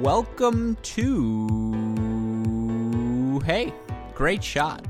welcome to. Hey, great shot.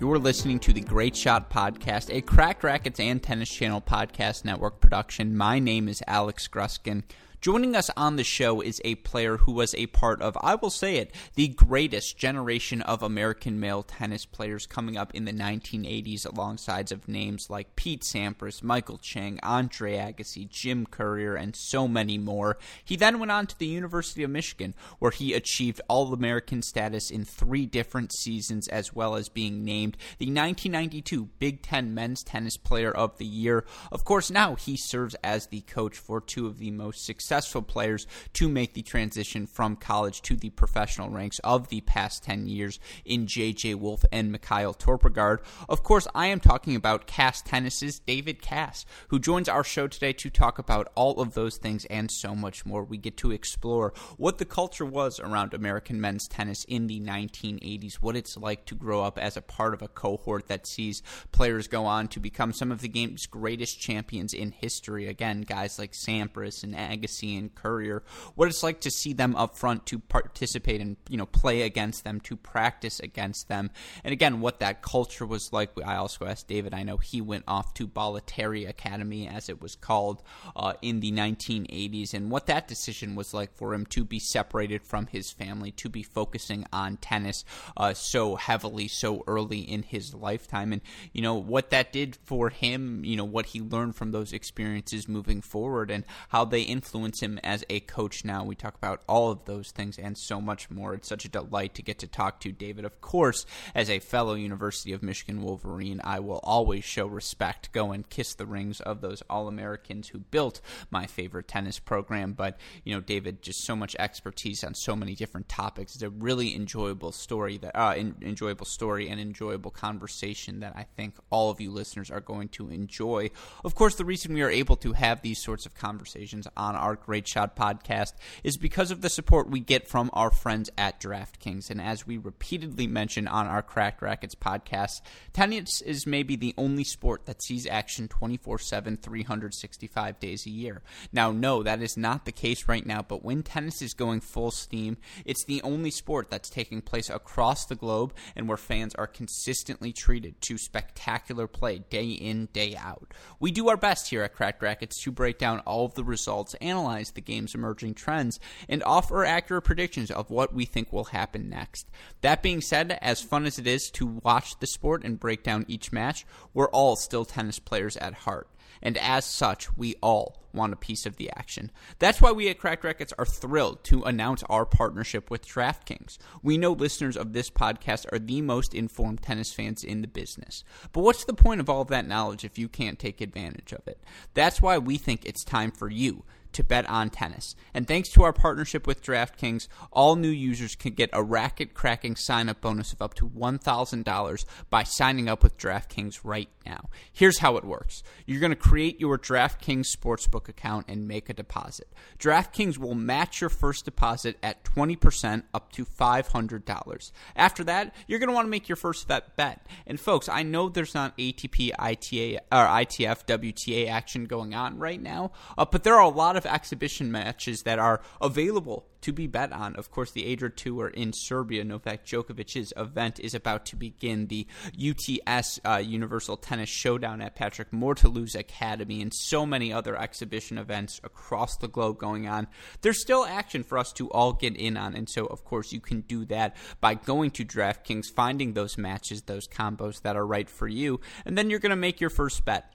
You're listening to the Great Shot Podcast, a Cracked Racquets and Tennis Channel podcast network production. My name is Alex Gruskin. Joining us on the show is a player who was a part of, I will say it, the greatest generation of American male tennis players coming up in the 1980s alongside of names like Pete Sampras, Michael Chang, Andre Agassi, Jim Courier, and so many more. He then went on to the University of Michigan, where he achieved All-American status in three different seasons, as well as being named the 1992 Big Ten Men's Tennis Player of the Year. Of course, now he serves as the coach for two of the most successful successful players to make the transition from college to the professional ranks of the past 10 years in J.J. Wolf and Mikael Torpegaard. Of course, I am talking about Cass Tennis's David Cass, who joins our show today to talk about all of those things and so much more. We get to explore what the culture was around American men's tennis in the 1980s, what it's like to grow up as a part of a cohort that sees players go on to become some of the game's greatest champions in history. Again, guys like Sampras and Agassi and Courier, what it's like to see them up front to participate and you know play against them, to practice against them, and again what that culture was like. I also asked David. I know he went off to Bollettieri Academy, as it was called, uh, in the 1980s, and what that decision was like for him to be separated from his family, to be focusing on tennis uh, so heavily, so early in his lifetime, and you know what that did for him. You know what he learned from those experiences moving forward, and how they influenced influence him as a coach now. We talk about all of those things and so much more. It's such a delight to get to talk to David. Of course, as a fellow University of Michigan Wolverine, I will always show respect, go and kiss the rings of those All Americans who built my favorite tennis program. But, you know, David, just so much expertise on so many different topics. It's a really enjoyable story that, uh, enjoyable story and enjoyable conversation that I think all of you listeners are going to enjoy. Of course, the reason we are able to have these sorts of conversations on our Great Shot podcast is because of the support we get from our friends at DraftKings. And as we repeatedly mention on our Cracked Racquets podcast, tennis is maybe the only sport that sees action 24 7, 365 days a year. Now, no, that is not the case right now, but when tennis is going full steam, it's the only sport that's taking place across the globe and where fans are consistently treated to spectacular play day in, day out. We do our best here at Cracked Racquets to break down all of the results, analyze analyze the game's emerging trends and offer accurate predictions of what we think will happen next. That being said, as fun as it is to watch the sport and break down each match, we're all still tennis players at heart and as such, we all want a piece of the action. That's why we at Cracked Racquets are thrilled to announce our partnership with DraftKings. We know listeners of this podcast are the most informed tennis fans in the business. But what's the point of all of that knowledge if you can't take advantage of it? That's why we think it's time for you to bet on tennis. And thanks to our partnership with DraftKings, all new users can get a racket cracking sign up bonus of up to $1,000 by signing up with DraftKings right now. Here's how it works you're going to create your DraftKings Sportsbook account and make a deposit. DraftKings will match your first deposit at 20% up to $500. After that, you're going to want to make your first bet. And folks, I know there's not ATP, ITA, or ITF, WTA action going on right now, uh, but there are a lot of exhibition matches that are available to be bet on. Of course, the Adria Tour in Serbia, Novak Djokovic's event is about to begin. The UTS uh, Universal Tennis Showdown at Patrick Mouratoglou's Academy, and so many other exhibition events across the globe going on. There's still action for us to all get in on, and so of course you can do that by going to DraftKings, finding those matches, those combos that are right for you, and then you're going to make your first bet.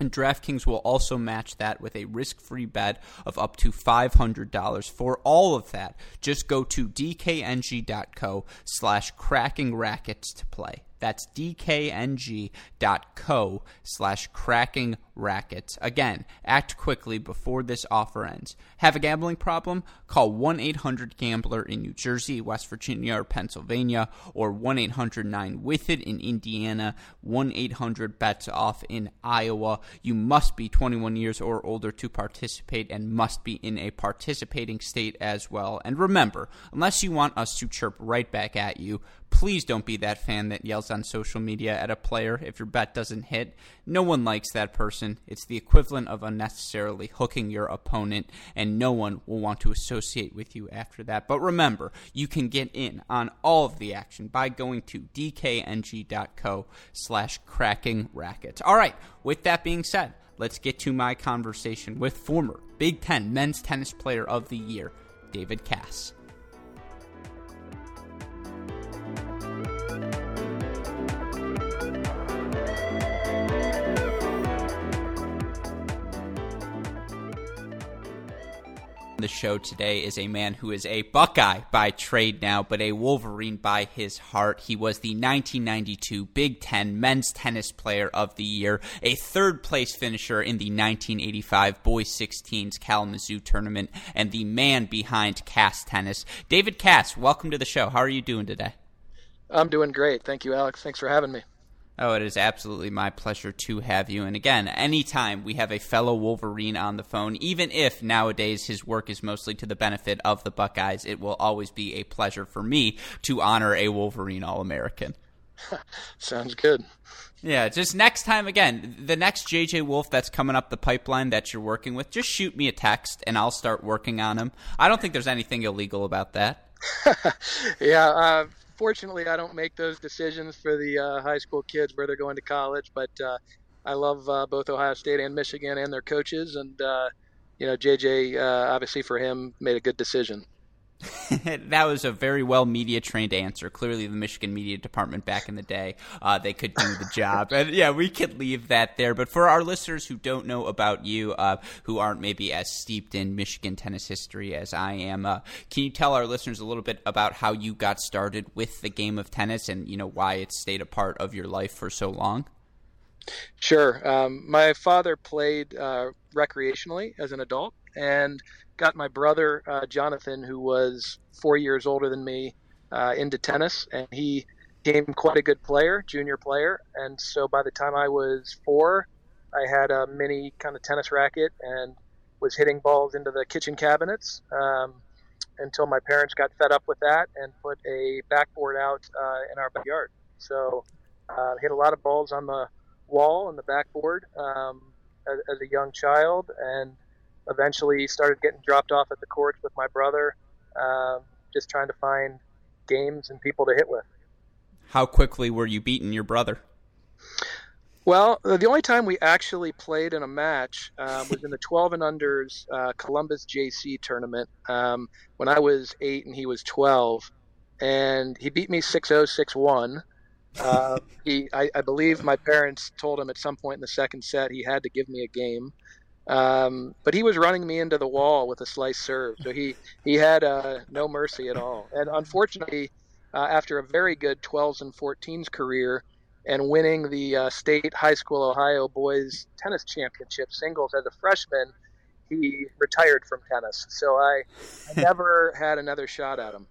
And DraftKings will also match that with a risk free bet of up to $500. For all of that, just go to dkng.co slash cracking rackets to play. That's dkng.co slash cracking rackets. Again, act quickly before this offer ends. Have a gambling problem? Call 1 800 Gambler in New Jersey, West Virginia, or Pennsylvania, or 1 800 9 with it in Indiana, 1 800 bets off in Iowa. You must be 21 years or older to participate and must be in a participating state as well. And remember, unless you want us to chirp right back at you, Please don't be that fan that yells on social media at a player if your bet doesn't hit. No one likes that person. It's the equivalent of unnecessarily hooking your opponent, and no one will want to associate with you after that. But remember, you can get in on all of the action by going to dkng.co slash cracking rackets. All right, with that being said, let's get to my conversation with former Big Ten men's tennis player of the year, David Cass. The show today is a man who is a Buckeye by trade now, but a Wolverine by his heart. He was the 1992 Big Ten Men's Tennis Player of the Year, a third place finisher in the 1985 Boys 16s Kalamazoo tournament, and the man behind Cass Tennis. David Cass, welcome to the show. How are you doing today? I'm doing great. Thank you, Alex. Thanks for having me. Oh, it is absolutely my pleasure to have you. And again, anytime we have a fellow Wolverine on the phone, even if nowadays his work is mostly to the benefit of the Buckeyes, it will always be a pleasure for me to honor a Wolverine All American. Sounds good. Yeah, just next time again, the next JJ Wolf that's coming up the pipeline that you're working with, just shoot me a text and I'll start working on him. I don't think there's anything illegal about that. yeah, uh, fortunately, I don't make those decisions for the uh, high school kids where they're going to college. But uh, I love uh, both Ohio State and Michigan and their coaches, and uh, you know, JJ uh, obviously for him made a good decision. that was a very well media trained answer. Clearly, the Michigan media department back in the day, uh, they could do the job. And yeah, we could leave that there. But for our listeners who don't know about you, uh, who aren't maybe as steeped in Michigan tennis history as I am, uh, can you tell our listeners a little bit about how you got started with the game of tennis and you know why it stayed a part of your life for so long? Sure. Um, my father played uh, recreationally as an adult, and got my brother uh, Jonathan, who was four years older than me, uh, into tennis, and he became quite a good player, junior player. And so by the time I was four, I had a mini kind of tennis racket and was hitting balls into the kitchen cabinets um, until my parents got fed up with that and put a backboard out uh, in our backyard. So uh, hit a lot of balls on the wall and the backboard um, as, as, a young child, and eventually started getting dropped off at the courts with my brother, um, just trying to find games and people to hit with. How quickly were you beating your brother? Well, the only time we actually played in a match uh, was in the 12 and unders uh, Columbus JC tournament um, when I was eight and he was 12, and he beat me 6-0, 6-1. Uh, he, I, I, believe my parents told him at some point in the second set he had to give me a game. Um, but he was running me into the wall with a slice serve, so he he had uh, no mercy at all. And unfortunately, uh, after a very good 12s and 14s career and winning the uh, state high school Ohio boys tennis championship singles as a freshman, he retired from tennis. So I, I never had another shot at him.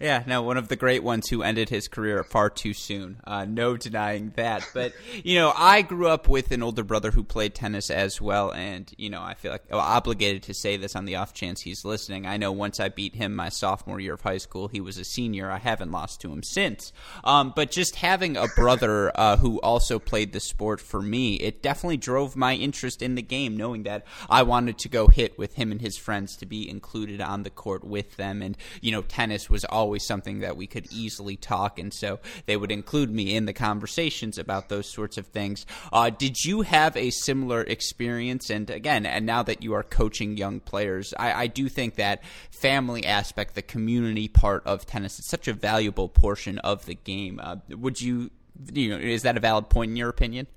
Yeah, no, one of the great ones who ended his career far too soon. Uh, no denying that. But, you know, I grew up with an older brother who played tennis as well. And, you know, I feel like obligated to say this on the off chance he's listening. I know once I beat him my sophomore year of high school, he was a senior. I haven't lost to him since. Um, but just having a brother uh, who also played the sport for me, it definitely drove my interest in the game, knowing that I wanted to go hit with him and his friends to be included on the court with them. And, you know, tennis was always always something that we could easily talk, and so they would include me in the conversations about those sorts of things. Uh, did you have a similar experience? And again, and now that you are coaching young players, I, I do think that family aspect, the community part of tennis, is such a valuable portion of the game. Uh, would you, you know, is that a valid point in your opinion?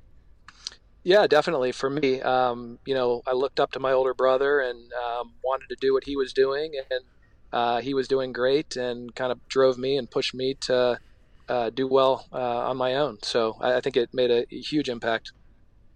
Yeah, definitely. For me, um, you know, I looked up to my older brother and um, wanted to do what he was doing, and uh, he was doing great and kind of drove me and pushed me to uh, do well uh, on my own. So I, I, think it made a huge impact.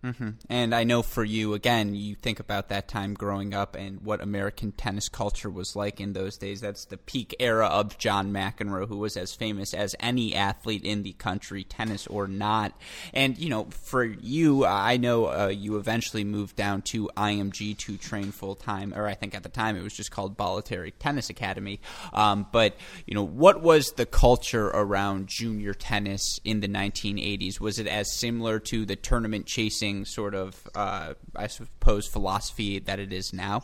Mm-hmm. And I know for you, again, you think about that time growing up and what American tennis culture was like in those days. That's the peak era of John McEnroe, who was as famous as any athlete in the country, tennis or not. And, you know, for you, I know uh, you eventually moved down to IMG to train full time, or I think at the time it was just called Bollettieri Tennis Academy. Um, but, you know, what was the culture around junior tennis in the 1980s? Was it as similar to the tournament chasing? Sort of, uh, I suppose, philosophy that it is now?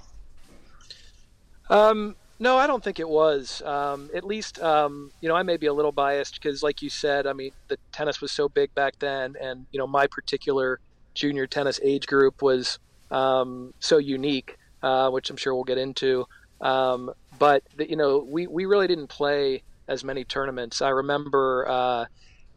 Um, no, I don't think it was. Um, at least, um, you know, I may be a little biased because, like you said, I mean, the tennis was so big back then, and you know, my particular junior tennis age group was um, so unique, uh, which I'm sure we'll get into. Um, but the, you know, we we really didn't play as many tournaments. I remember uh,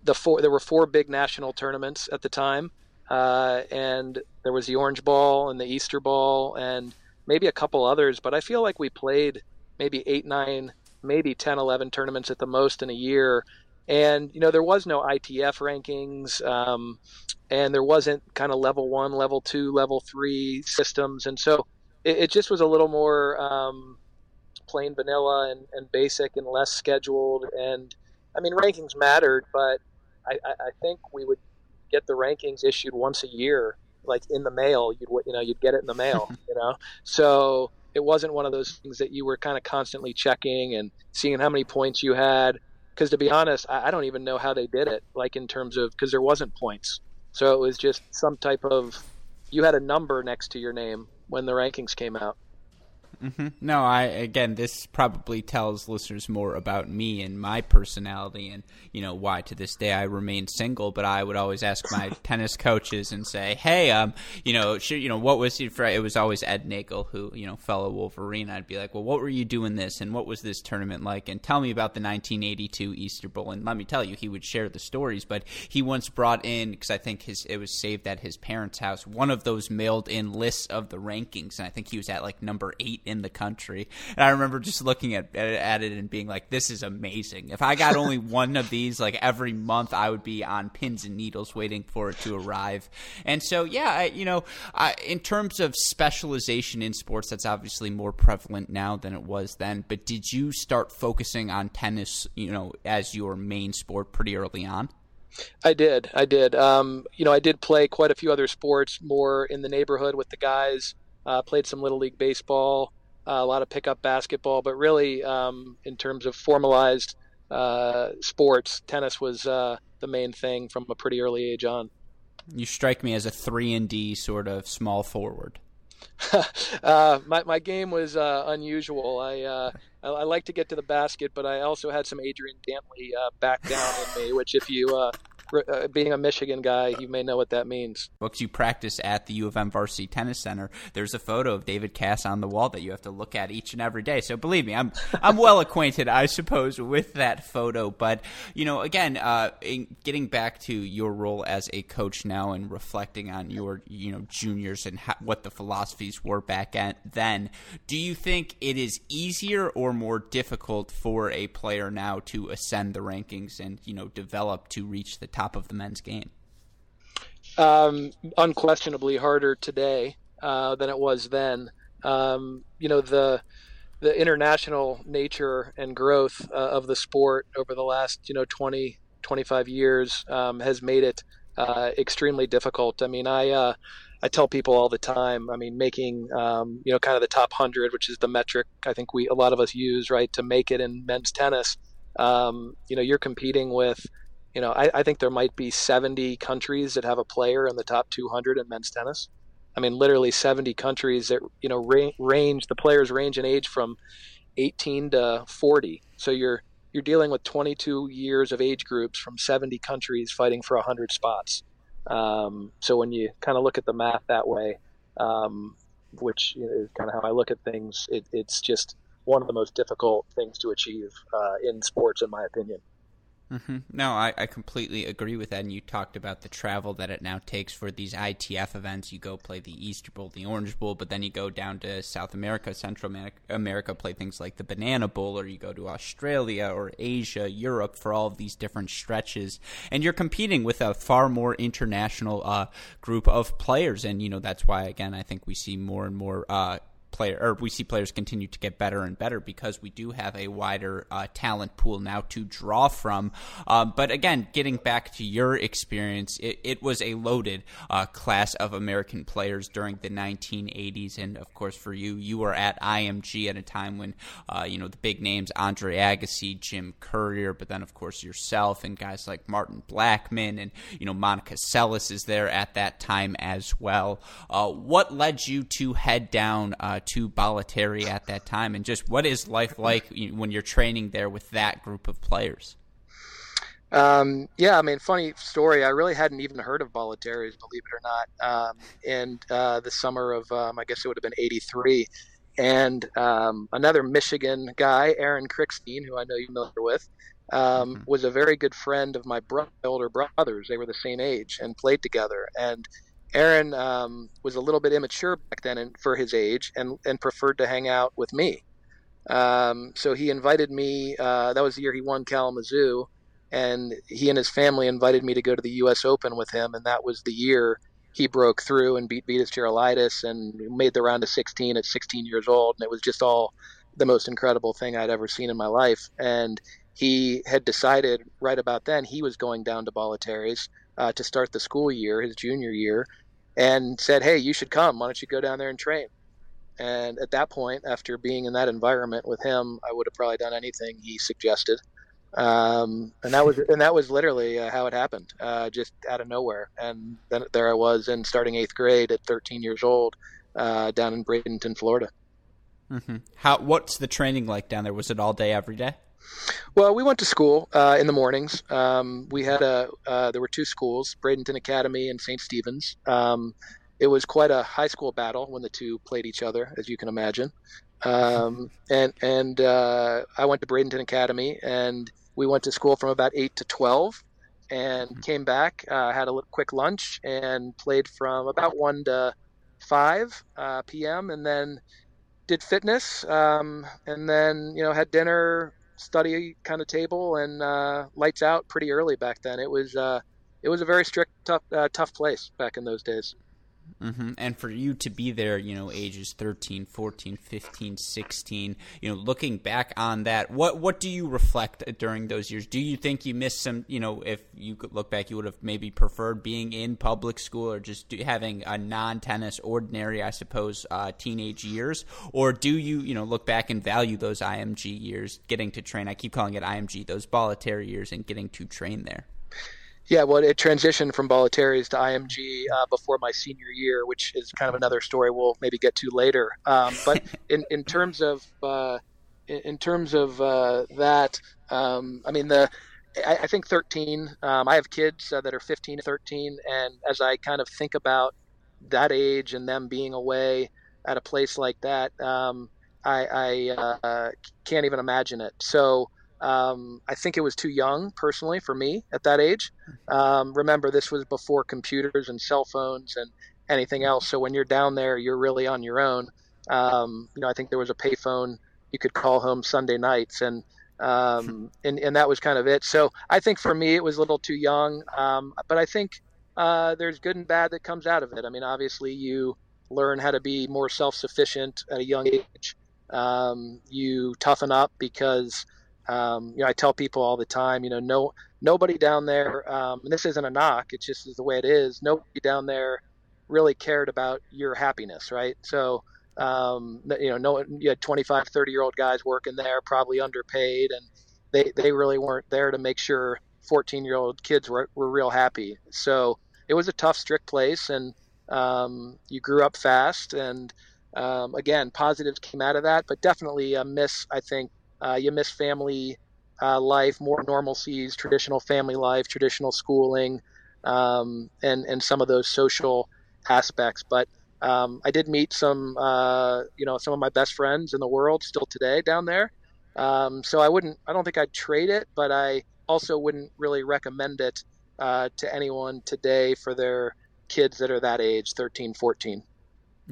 the four. There were four big national tournaments at the time, uh, and there was the Orange Bowl and the Easter Bowl and maybe a couple others. But I feel like we played maybe eight, nine, maybe 10, 11 tournaments at the most in a year. And, you know, there was no ITF rankings, um, and there wasn't kind of level one, level two, level three systems. And so it, it just was a little more um, plain vanilla and, and basic and less scheduled. And, I mean, rankings mattered, but I, I think we would get the rankings issued once a year, like in the mail. You'd you know you'd get it in the mail. you know, so it wasn't one of those things that you were kind of constantly checking and seeing how many points you had. Because to be honest, I, I don't even know how they did it. Like in terms of because there wasn't points, so it was just some type of you had a number next to your name when the rankings came out. Mm-hmm. No, I again, this probably tells listeners more about me and my personality, and you know why to this day I remain single. But I would always ask my tennis coaches and say, "Hey, um, you know, should, you know, what was it for?" It was always Ed Nagel, who you know, fellow Wolverine. I'd be like, "Well, what were you doing this, and what was this tournament like?" And tell me about the 1982 Easter Bowl. And let me tell you, he would share the stories. But he once brought in because I think his it was saved at his parents' house. One of those mailed in lists of the rankings, and I think he was at like number eight in the country. And I remember just looking at at it and being like, "This is amazing." If I got only one of these, like every month, I would be on pins and needles waiting for it to arrive. And so, yeah, I, you know, I, in terms of specialization in sports, that's obviously more prevalent now than it was then. But did you start focusing on tennis, you know, as your main sport pretty early on? I did. I did. Um, you know, I did play quite a few other sports more in the neighborhood with the guys. Uh, played some little league baseball uh, a lot of pickup basketball, but really, um, in terms of formalized uh, sports, tennis was uh, the main thing from a pretty early age on. You strike me as a three and D sort of small forward. Uh, my my game was uh, unusual. I, uh, I, I like to get to the basket, but I also had some Adrian Dantley back down in me, which if you uh, being a Michigan guy, you may know what that means. Books you practice at the U of M Varsity Tennis Center. There's a photo of David Cass on the wall that you have to look at each and every day. So believe me, I'm I'm well acquainted, I suppose, with that photo. But you know, again, uh, getting back to your role as a coach now and reflecting on your you know juniors and how, what the philosophies were back at then, do you think it is easier or more difficult for a player now to ascend the rankings and you know develop to reach the top? Top of the men's game? Um, unquestionably harder today uh, than it was then. Um, you know the the international nature and growth uh, of the sport over the last you know 20 25 years um, has made it uh, extremely difficult. I mean, I uh, I tell people all the time. I mean, making um, you know kind of the top hundred, which is the metric I think we a lot of us use right to make it in men's tennis. Um, you know, you're competing with you know, I, I, think there might be 70 countries that have a player in the top 200 in men's tennis. I mean, literally 70 countries that you know range. The players range in age from 18 to 40. So you're you're dealing with 22 years of age groups from 70 countries fighting for 100 spots. Um, so when you kind of look at the math that way, um, which is kind of how I look at things, it, it's just one of the most difficult things to achieve uh, in sports, in my opinion. Mm-hmm. No, I, I completely agree with that. And you talked about the travel that it now takes for these ITF events. You go play the Easter Bowl, the Orange Bowl, but then you go down to South America, Central America, play things like the Banana Bowl, or you go to Australia or Asia, Europe for all of these different stretches. And you're competing with a far more international uh, group of players. And, you know, that's why, again, I think we see more and more. Uh, player or we see players continue to get better and better because we do have a wider uh, talent pool now to draw from. Um, but again, getting back to your experience, it, it was a loaded uh, class of American players during the 1980s, and of course for you, you were at IMG at a time when uh, you know the big names Andre Agassi, Jim Courier, but then of course yourself and guys like Martin Blackman and you know Monica Seles is there at that time as well. Uh, what led you to head down uh, to Bollettieri at that time, and just what is life like when you're training there with that group of players? Um, yeah, I mean, funny story. I really hadn't even heard of Bollettieri, believe it or not. Um, and uh, the summer of, um, I guess it would have been '83, and um, another Michigan guy, Aaron Krickstein, who I know you're familiar with, um, mm-hmm. was a very good friend of my bro- older brothers. They were the same age and played together, and Aaron um, was a little bit immature back then and, for his age and, and preferred to hang out with me. Um, so he invited me, uh, that was the year he won Kalamazoo, and he and his family invited me to go to the U.S. Open with him, and that was the year he broke through and beat Vitas Gerulaitis and made the round of 16 at 16 years old, and it was just all the most incredible thing I'd ever seen in my life. And he had decided right about then he was going down to Bollettieri's uh, to start the school year, his junior year, and said, "Hey, you should come. Why don't you go down there and train?" And at that point, after being in that environment with him, I would have probably done anything he suggested. Um, and that was and that was literally uh, how it happened, uh, just out of nowhere. And then there I was in starting eighth grade at 13 years old, uh, down in Bradenton, Florida. Mm-hmm. How? What's the training like down there? Was it all day, every day? Well, we went to school uh, in the mornings. Um, we had a uh, there were two schools, Bradenton Academy and St. Stephen's. Um, it was quite a high school battle when the two played each other, as you can imagine. Um, and and uh, I went to Bradenton Academy, and we went to school from about eight to twelve, and mm-hmm. came back, uh, had a quick lunch, and played from about one to five uh, p.m. and then did fitness, um, and then you know had dinner, study kind of table and uh, lights out pretty early back then. It was uh, it was a very strict, tough, uh, tough place back in those days. Mm-hmm. And for you to be there, you know, ages 13, 14, 15, 16, you know, looking back on that, what what do you reflect during those years? Do you think you missed some, you know, if you could look back, you would have maybe preferred being in public school or just do, having a non-tennis, ordinary, I suppose, uh, teenage years? Or do you, you know, look back and value those IMG years, getting to train? I keep calling it IMG, those Bollettieri years and getting to train there. Yeah, well, it transitioned from Bollettieri's to IMG uh, before my senior year, which is kind of another story we'll maybe get to later. Um, but in, in terms of uh, in, terms of uh, that, um, I mean the I, I think 13. Um, I have kids uh, that are 15 to 13, and as I kind of think about that age and them being away at a place like that, um, I, I uh, can't even imagine it. So. Um, I think it was too young, personally, for me at that age. Um, remember, this was before computers and cell phones and anything else. So when you're down there, you're really on your own. Um, you know, I think there was a payphone you could call home Sunday nights, and um, and and that was kind of it. So I think for me, it was a little too young. Um, but I think uh, there's good and bad that comes out of it. I mean, obviously, you learn how to be more self-sufficient at a young age. Um, you toughen up because um, you know, I tell people all the time, you know, no, nobody down there, um, and this isn't a knock, it's just the way it is. Nobody down there really cared about your happiness, right? So, um, you know, no, you had 25, 30 year old guys working there, probably underpaid, and they, they really weren't there to make sure 14 year old kids were, were real happy. So it was a tough, strict place, and um, you grew up fast. And um, again, positives came out of that, but definitely a miss, I think, uh, you miss family uh, life, more normalcies, traditional family life, traditional schooling, um, and and some of those social aspects. But um, I did meet some, uh, you know, some of my best friends in the world still today down there. Um, so I wouldn't, I don't think I'd trade it, but I, also wouldn't really recommend it uh, to anyone today for their kids that are that age, 13, 14.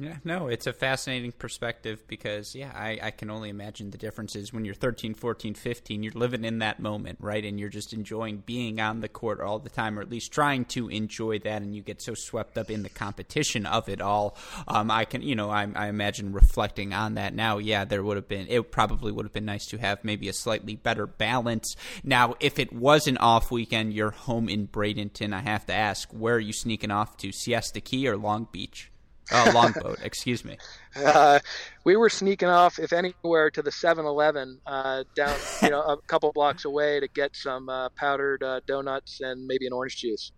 Yeah, no, it's a fascinating perspective because, yeah, I, I can only imagine the differences when you're 13, 14, 15. You're living in that moment, right? And you're just enjoying being on the court all the time, or at least trying to enjoy that. And you get so swept up in the competition of it all. Um, I can, you know, I, I imagine reflecting on that now, yeah, there would have been, it probably would have been nice to have maybe a slightly better balance. Now, if it was an off weekend, you're home in Bradenton, I have to ask, where are you sneaking off to? Siesta Key or Long Beach? Oh, longboat. excuse me. Uh, we were sneaking off, if anywhere, to the 7-Eleven uh, down, you know, a couple blocks away to get some uh, powdered uh, donuts and maybe an orange juice.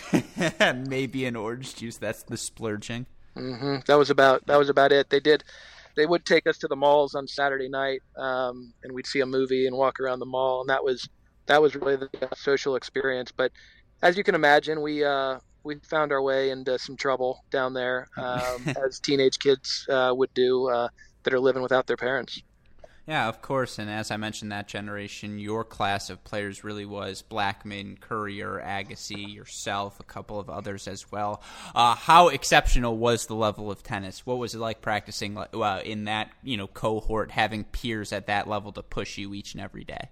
maybe an orange juice. That's the splurging. Mm-hmm. That was about that was about it. They did. They would take us to the malls on Saturday night, um, and we'd see a movie and walk around the mall, and that was that was really the social experience. But as you can imagine, we uh, we found our way into some trouble down there, um, as teenage kids uh, would do uh, that are living without their parents. Yeah, of course. And as I mentioned, that generation, your class of players really was Blackman, Courier, Agassi, yourself, a couple of others as well. Uh, how exceptional was the level of tennis? What was it like practicing uh, in that you know cohort, having peers at that level to push you each and every day?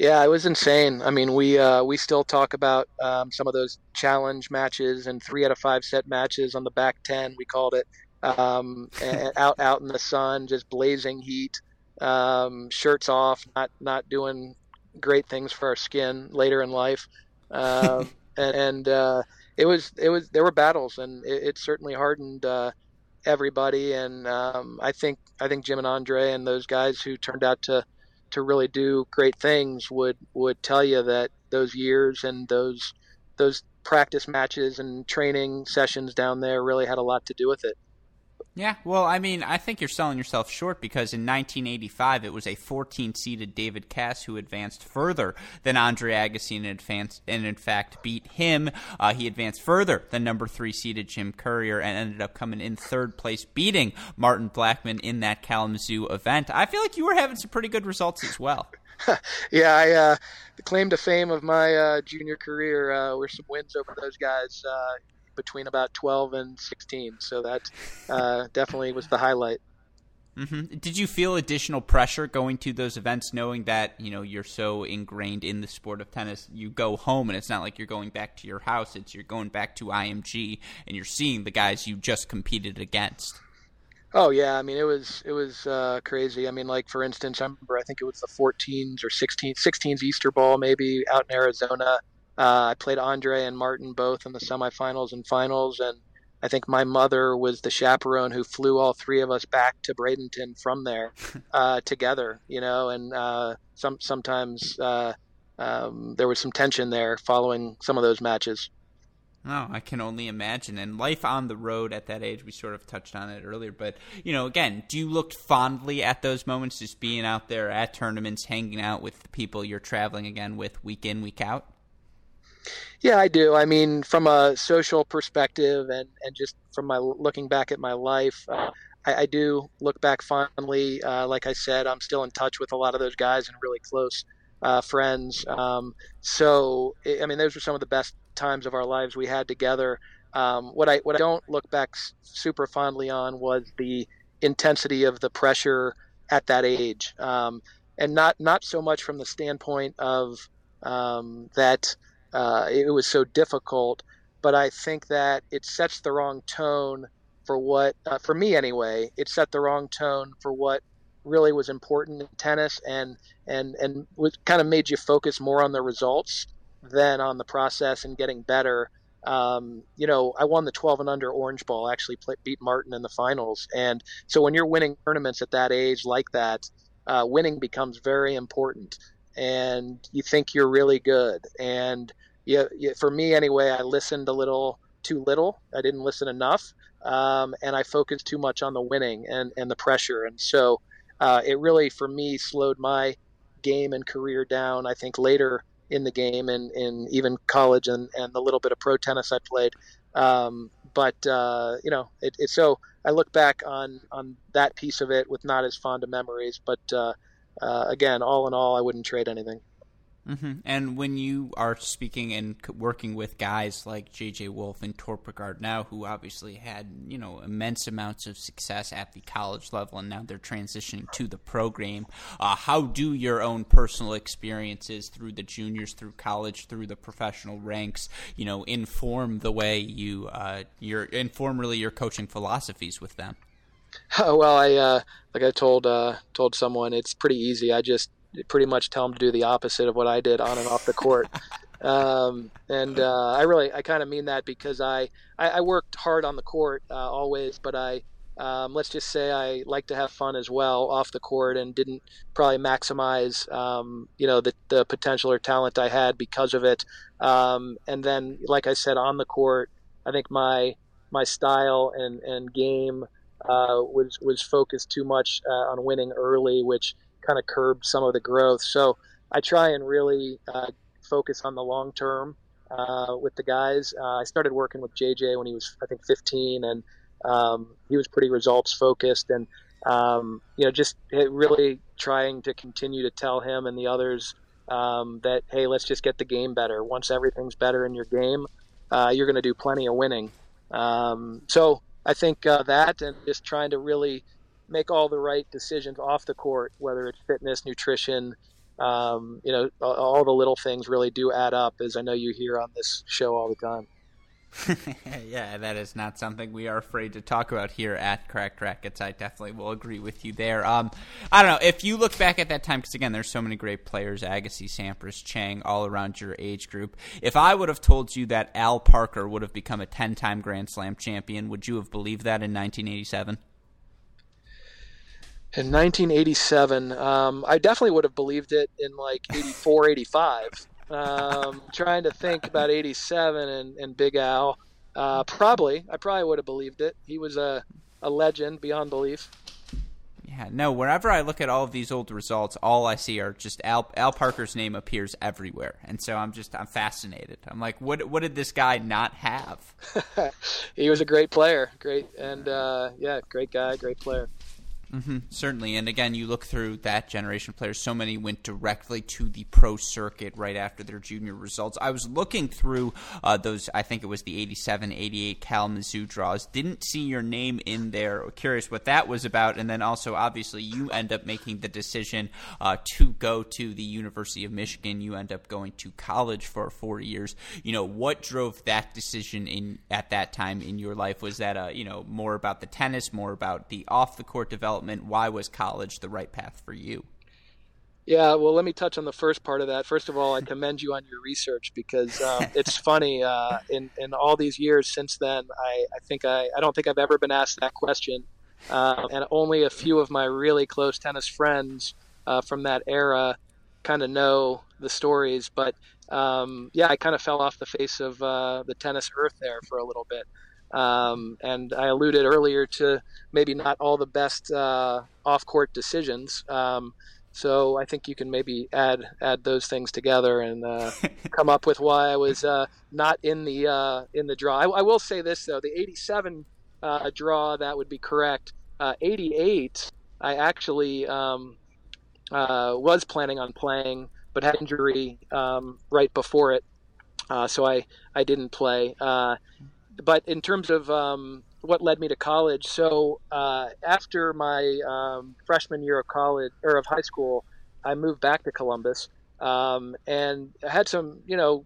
Yeah, it was insane. I mean, we uh, we still talk about um, some of those challenge matches and three out of five set matches on the back ten. We called it um, out out in the sun, just blazing heat, um, shirts off, not not doing great things for our skin later in life, uh, and, and uh, it was it was there were battles, and it, it certainly hardened uh, everybody. And um, I think I think Jim and Andre and those guys who turned out to to really do great things would would tell you that those years and those those practice matches and training sessions down there really had a lot to do with it. Yeah, well, I mean, I think you're selling yourself short because in 1985 it was a 14-seeded David Cass who advanced further than Andre Agassi and, advanced, and in fact beat him. Uh, he advanced further than number three-seeded Jim Courier and ended up coming in third place, beating Martin Blackman in that Kalamazoo event. I feel like you were having some pretty good results as well. yeah, I uh, the claim to fame of my uh, junior career uh, were some wins over those guys. Between about 12 and 16. So that uh, definitely was the highlight. Mm-hmm. Did you feel additional pressure going to those events, knowing that you know you're so ingrained in the sport of tennis? You go home, and it's not like you're going back to your house; it's you're going back to IMG, and you're seeing the guys you just competed against. Oh yeah, I mean it was it was uh, crazy. I mean, like for instance, I remember I think it was the 14s or 16s, 16s Easter Bowl maybe out in Arizona. Uh, I played Andre and Martin both in the semifinals and finals, and I think my mother was the chaperone who flew all three of us back to Bradenton from there uh, together. You know, and uh, some sometimes uh, um, there was some tension there following some of those matches. Oh, I can only imagine. And life on the road at that age, we sort of touched on it earlier. But, you know, again, do you look fondly at those moments, just being out there at tournaments, hanging out with the people you're traveling again with week in, week out? Yeah, I do. I mean, from a social perspective and, and just from my looking back at my life, uh, I, I, do look back fondly. Uh, like I said, I'm still in touch with a lot of those guys and really close uh, friends. Um, so, I mean, those were some of the best times of our lives we had together. Um, what I what I don't look back super fondly on was the intensity of the pressure at that age, um, and not not so much from the standpoint of um, that uh, it was so difficult. But I think that it sets the wrong tone for what, uh, for me anyway, it set the wrong tone for what really was important in tennis and and and kind of made you focus more on the results than on the process and getting better. Um, you know, I won the 12 and under Orange Bowl, actually play, beat Martin in the finals. And so when you're winning tournaments at that age like that, uh, winning becomes very important and you think you're really good. And for me anyway, I listened a little too little. I didn't listen enough, um, and I focused too much on the winning and, and the pressure. And so uh, it really, for me, slowed my game and career down. I think later in the game and in even college and, and the little bit of pro tennis I played. Um, but uh, you know, it, it, so I look back on on that piece of it with not as fond of memories. But uh, uh, again, all in all, I wouldn't trade anything. Mm-hmm. And when you are speaking and working with guys like J.J. Wolf and Torpegaard now, who obviously had you know immense amounts of success at the college level, and now they're transitioning to the pro game, uh, how do your own personal experiences through the juniors, through college, through the professional ranks, you know, inform the way you uh, your inform really your coaching philosophies with them? well, I uh, like I told uh, told someone, it's pretty easy. I just pretty much tell them to do the opposite of what I did on and off the court. um, and uh, I really, I kind of mean that because I, I, I, worked hard on the court uh, always, but I, um, let's just say I like to have fun as well off the court and didn't probably maximize, um, you know, the, the potential or talent I had because of it. Um, and then, like I said, on the court, I think my, my style and, and game uh, was, was focused too much uh, on winning early, which, kind of curbed some of the growth. So I try and really uh, focus on the long term uh, with the guys. Uh, I started working with JJ when he was, I think, 15, and um, he was pretty results focused, and um, you know, just really trying to continue to tell him and the others um, that hey, let's just get the game better. Once everything's better in your game, uh, you're going to do plenty of winning. Um, so I think uh, that, and just trying to really make all the right decisions off the court, whether it's fitness, nutrition, um, you know, all the little things really do add up, as I know you hear on this show all the time. yeah, that is not something we are afraid to talk about here at Cracked Racquets. I definitely will agree with you there. Um, I don't know if you look back at that time, because again, there's so many great players: Agassi, Sampras, Chang, all around your age group. If I would have told you that Al Parker would have become a 10-time Grand Slam champion, would you have believed that in 1987? In 1987 um, i definitely would have believed it in like 84 85 um, trying to think about 87 and, and big al uh, probably i probably would have believed it he was a, a legend beyond belief yeah, no. Whenever I look at all of these old results, all I see are just Al Al Parker's name appears everywhere, and so I'm just I'm fascinated. I'm like, what what did this guy not have? he was a great player, great and uh, yeah, great guy, great player. Mm-hmm, certainly, and again, you look through that generation of players. So many went directly to the pro circuit right after their junior results. I was looking through uh, those. I think it was the 87, 88 Kalamazoo draws. Didn't see your name in there. Curious what that was about. And then also, obviously, you end up making the decision uh, to go to the University of Michigan. You end up going to college for four years. You know, what drove that decision in at that time in your life? Was that uh, you know more about the tennis, more about the off the court development? Development, why was college the right path for you? Yeah, well, let me touch on the first part of that. First of all, I commend you on your research because um, it's funny. Uh, in in all these years since then, I, I think I, I don't think I've ever been asked that question, uh, and only a few of my really close tennis friends uh, from that era kind of know the stories. But um, yeah, I kind of fell off the face of uh, the tennis earth there for a little bit. Um, and I alluded earlier to maybe not all the best uh, off-court decisions. Um, so I think you can maybe add add those things together and uh, come up with why I was uh, not in the uh, in the draw. I, I, will say this though: the '87 uh, draw that would be correct. '88, uh, I actually um, was planning on playing, but had injury um, right before it, so I I didn't play but in terms of um, what led me to college, so uh, after my um, freshman year of college or of high school, I moved back to Columbus um, and I had some, you know,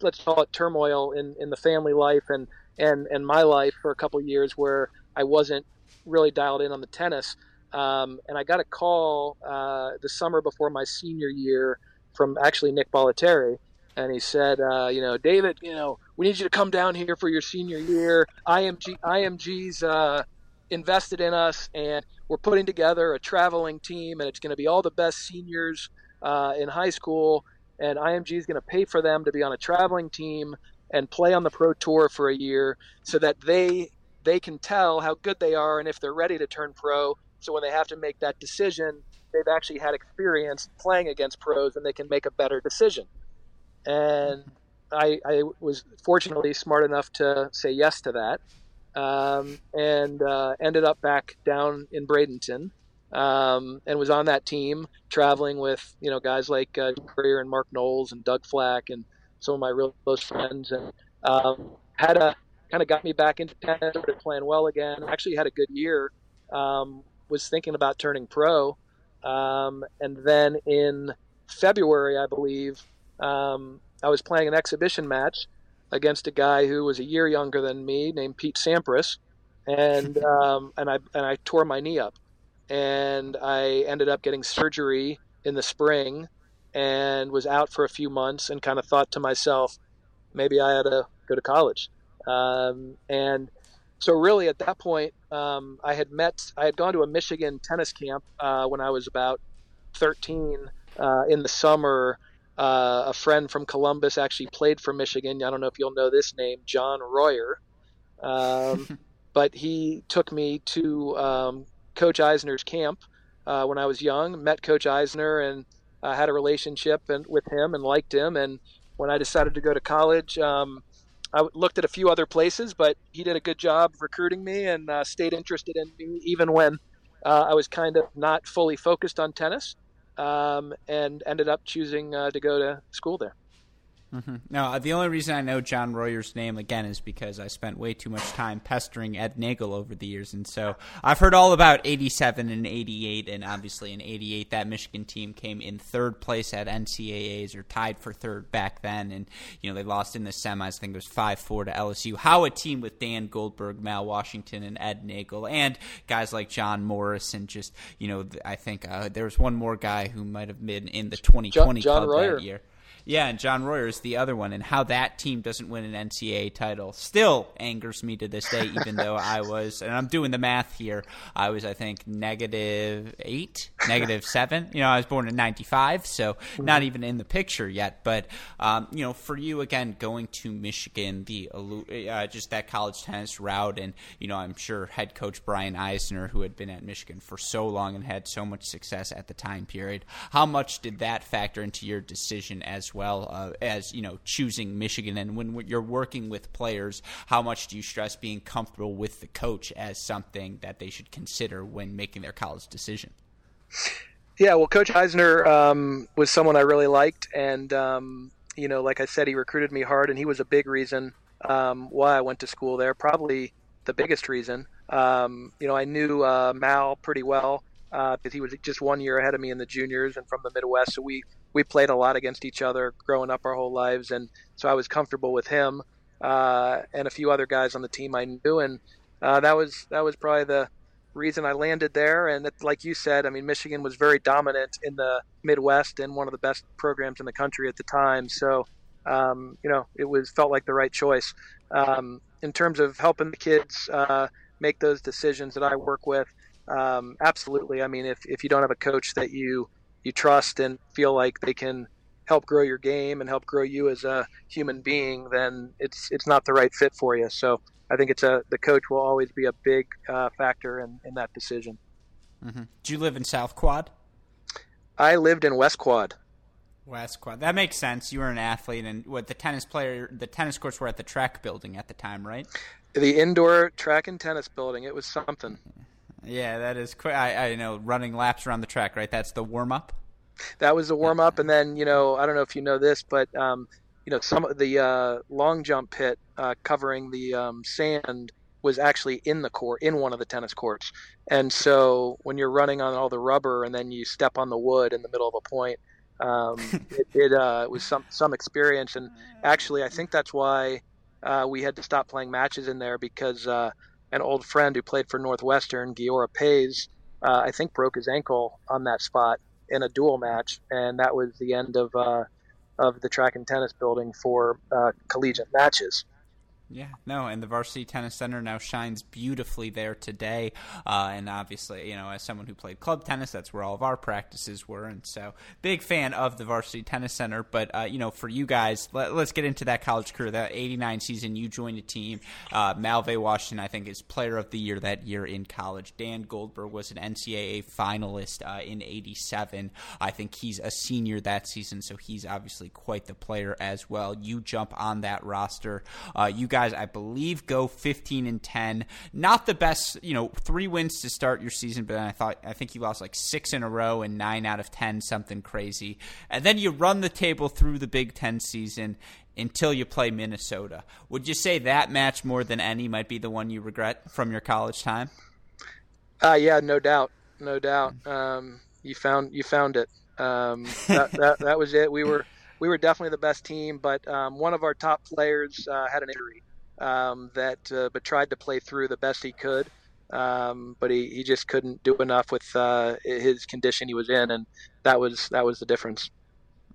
let's call it turmoil in, in the family life and, and, and my life for a couple years where I wasn't really dialed in on the tennis. Um, and I got a call uh, the summer before my senior year from actually Nick Bollettieri, and he said, uh, you know, David, you know, we need you to come down here for your senior year. IMG, IMG's uh, invested in us, and we're putting together a traveling team, and it's going to be all the best seniors uh, in high school, and IMG is going to pay for them to be on a traveling team and play on the pro tour for a year, so that they they can tell how good they are and if they're ready to turn pro. So when they have to make that decision, they've actually had experience playing against pros, and they can make a better decision and I, I was fortunately smart enough to say yes to that, um, and uh, ended up back down in Bradenton. um, and was on that team, traveling with you know guys like uh, and Mark Knowles and Doug Flach and some of my real close friends, and um, had a kind of got me back into tennis, started playing well again. Actually, had a good year. Um, was thinking about turning pro, um, and then in February, I believe, um, I was playing an exhibition match against a guy who was a year younger than me, named Pete Sampras, and um, and I and I tore my knee up, and I ended up getting surgery in the spring, and was out for a few months, and kind of thought to myself, maybe I had to go to college, um, and so really at that point, um, I had met, I had gone to a Michigan tennis camp uh, when I was about 13 uh, in the summer. Uh, a friend from Columbus actually played for Michigan. I don't know if you'll know this name, John Royer. Um, but he took me to um, Coach Eisner's camp uh, when I was young. Met Coach Eisner and uh, had a relationship and, with him and liked him. And when I decided to go to college, um, I looked at a few other places, but he did a good job recruiting me and uh, stayed interested in me even when uh, I was kind of not fully focused on tennis, um, and ended up choosing uh, to go to school there. Mm-hmm. No, uh, the only reason I know John Royer's name again is because I spent way too much time pestering Ed Nagel over the years, and so I've heard all about '87 and '88, and obviously in '88 that Michigan team came in third place at NCAA's or tied for third back then, and you know they lost in the semis. I think it was five four to LSU. How a team with Dan Goldberg, Mal Washington, and Ed Nagel, and guys like John Morris, and just you know I think uh, there was one more guy who might have been in the 2020 John, John club Royer. that year. Yeah, and John Royer is the other one, and how that team doesn't win an NCAA title still angers me to this day. Even though I was, and I'm doing the math here, I was I think negative eight, negative seven. You know, I was born in '95, so not even in the picture yet. But um, you know, for you again, going to Michigan, the uh, just that college tennis route, and you know, I'm sure head coach Brian Eisner, who had been at Michigan for so long and had so much success at the time period, how much did that factor into your decision as well uh, as you know choosing Michigan. And when you're working with players, how much do you stress being comfortable with the coach as something that they should consider when making their college decision? Yeah, well, Coach Eisner um, was someone I really liked, and um, you know, like I said, he recruited me hard, and he was a big reason um, why I went to school there. Probably the biggest reason. Um, you know, I knew uh, Mal pretty well because uh, he was just one year ahead of me in the juniors and from the Midwest. So we we played a lot against each other growing up our whole lives, and so I was comfortable with him uh, and a few other guys on the team I knew, and uh, that was that was probably the reason I landed there. And it, like you said, I mean, Michigan was very dominant in the Midwest and one of the best programs in the country at the time. So um, you know, it was felt like the right choice um, in terms of helping the kids uh, make those decisions that I work with. Um, absolutely. I mean, if, if you don't have a coach that you you trust and feel like they can help grow your game and help grow you as a human being, then it's it's not the right fit for you. So I think it's a the coach will always be a big uh, factor in, in that decision. Mm-hmm. Do you live in South Quad? I lived in West Quad. West Quad. That makes sense. You were an athlete, and what the tennis player, the tennis courts were at the track building at the time, right? The indoor track and tennis building. It was something. Yeah, that is quick. I, I know running laps around the track, right? That's the warm up. That was the warm up, and then you know I don't know if you know this, but um, you know some of the uh, long jump pit uh, covering the um, sand was actually in the court in one of the tennis courts, and so when you're running on all the rubber and then you step on the wood in the middle of a point, um, it, it uh, was some some experience, and actually I think that's why uh, we had to stop playing matches in there because uh, an old friend who played for Northwestern, Giora Pays, uh, I think broke his ankle on that spot in a dual match, and that was the end of uh, of the track and tennis building for uh, collegiate matches. Yeah, no, and the Varsity Tennis Center now shines beautifully there today. Uh, and obviously, you know, as someone who played club tennis, that's where all of our practices were. And so, big fan of the Varsity Tennis Center. But, uh, you know, for you guys, let, us get into that college career. That 89 season, you joined a team. Uh, MaliVai Washington, I think, is player of the year that year in college. Dan Goldberg was an NCAA finalist uh, in 87. I think he's a senior that season, so he's obviously quite the player as well. You jump on that roster. Uh, you guys guys, I believe, go 15 and 10. Not the best, you know, three wins to start your season, but I thought I think you lost like six in a row and nine out of 10, something crazy. And then you run the table through the Big Ten season until you play Minnesota. Would you say that match more than any might be the one you regret from your college time? Uh, yeah, no doubt, no doubt. Um, you found you found it. Um, that, that, that was it. We were we were definitely the best team, but um, one of our top players uh, had an injury um, that, uh, but tried to play through the best he could. Um, but he, he just couldn't do enough with uh, his condition he was in, and that was that was the difference.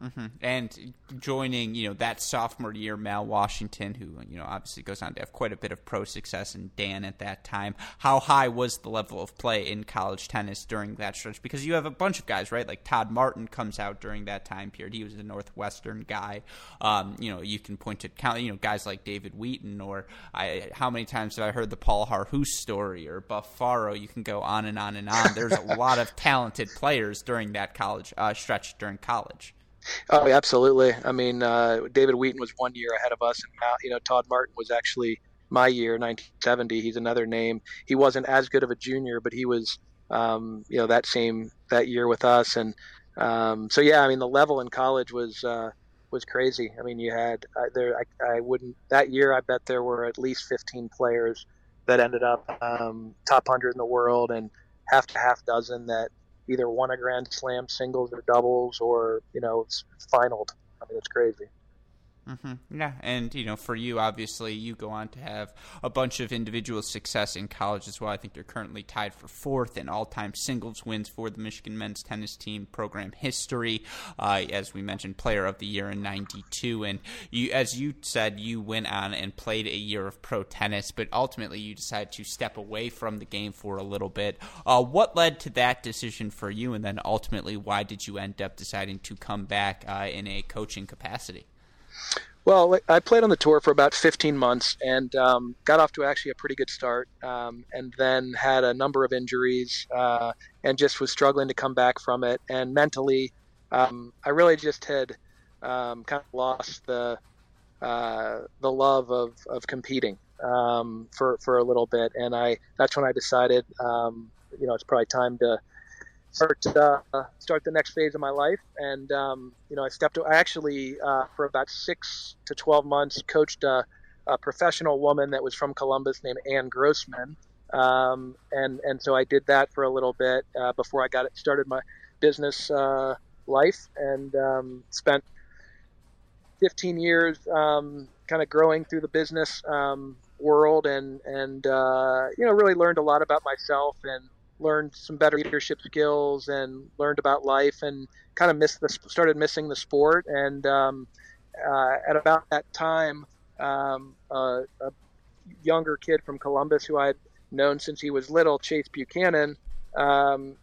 Mm-hmm. And joining, you know, that sophomore year, Mal Washington, who, you know, obviously goes on to have quite a bit of pro success, and Dan at that time. How high was the level of play in college tennis during that stretch? Because you have a bunch of guys, right? Like Todd Martin comes out during that time period. He was a Northwestern guy. Um, you know, you can point to, you know, guys like David Wheaton, or I, how many times have I heard the Paul Haarhuis story, or Buff Farrow? You can go on and on and on. There's a lot of talented players during that college uh, stretch during college. Oh, absolutely. I mean, uh, David Wheaton was one year ahead of us, and you know Todd Martin was actually my year, 1970. He's another name. He wasn't as good of a junior, but he was, um, you know, that same that year with us, and um, so yeah. I mean, the level in college was uh, was crazy. I mean, you had uh, there. I, I wouldn't that year. I bet there were at least 15 players that ended up um, top 100 in the world, and half to half dozen that either won a Grand Slam singles or doubles or you know it's finaled. I mean, it's crazy. Mm-hmm. Yeah, and you know, for you, obviously, you go on to have a bunch of individual success in college as well. I think you're currently tied for fourth in all-time singles wins for the Michigan men's tennis team program history. Uh, as we mentioned, Player of the Year in '92, and you, as you said, you went on and played a year of pro tennis, but ultimately you decided to step away from the game for a little bit. Uh, what led to that decision for you, and then ultimately, why did you end up deciding to come back uh, in a coaching capacity? Well, I played on the tour for about 15 months and um, got off to actually a pretty good start, um, and then had a number of injuries uh, and just was struggling to come back from it. And mentally, um, I really just had um, kind of lost the uh, the love of, of competing um, for for a little bit, and I that's when I decided, um, you know, it's probably time to start uh, start the next phase of my life. And um, you know, I stepped. I actually uh, for about six to twelve months coached a, a, professional woman that was from Columbus named Ann Grossman. Um, and and so I did that for a little bit uh, before I got it started my business uh, life and um, spent 15 years um, kind of growing through the business um, world and and uh, you know really learned a lot about myself and learned some better leadership skills and learned about life and kind of missed the started missing the sport. And um, uh, at about that time um, uh, a younger kid from Columbus who I'd known since he was little Chase Buchanan um,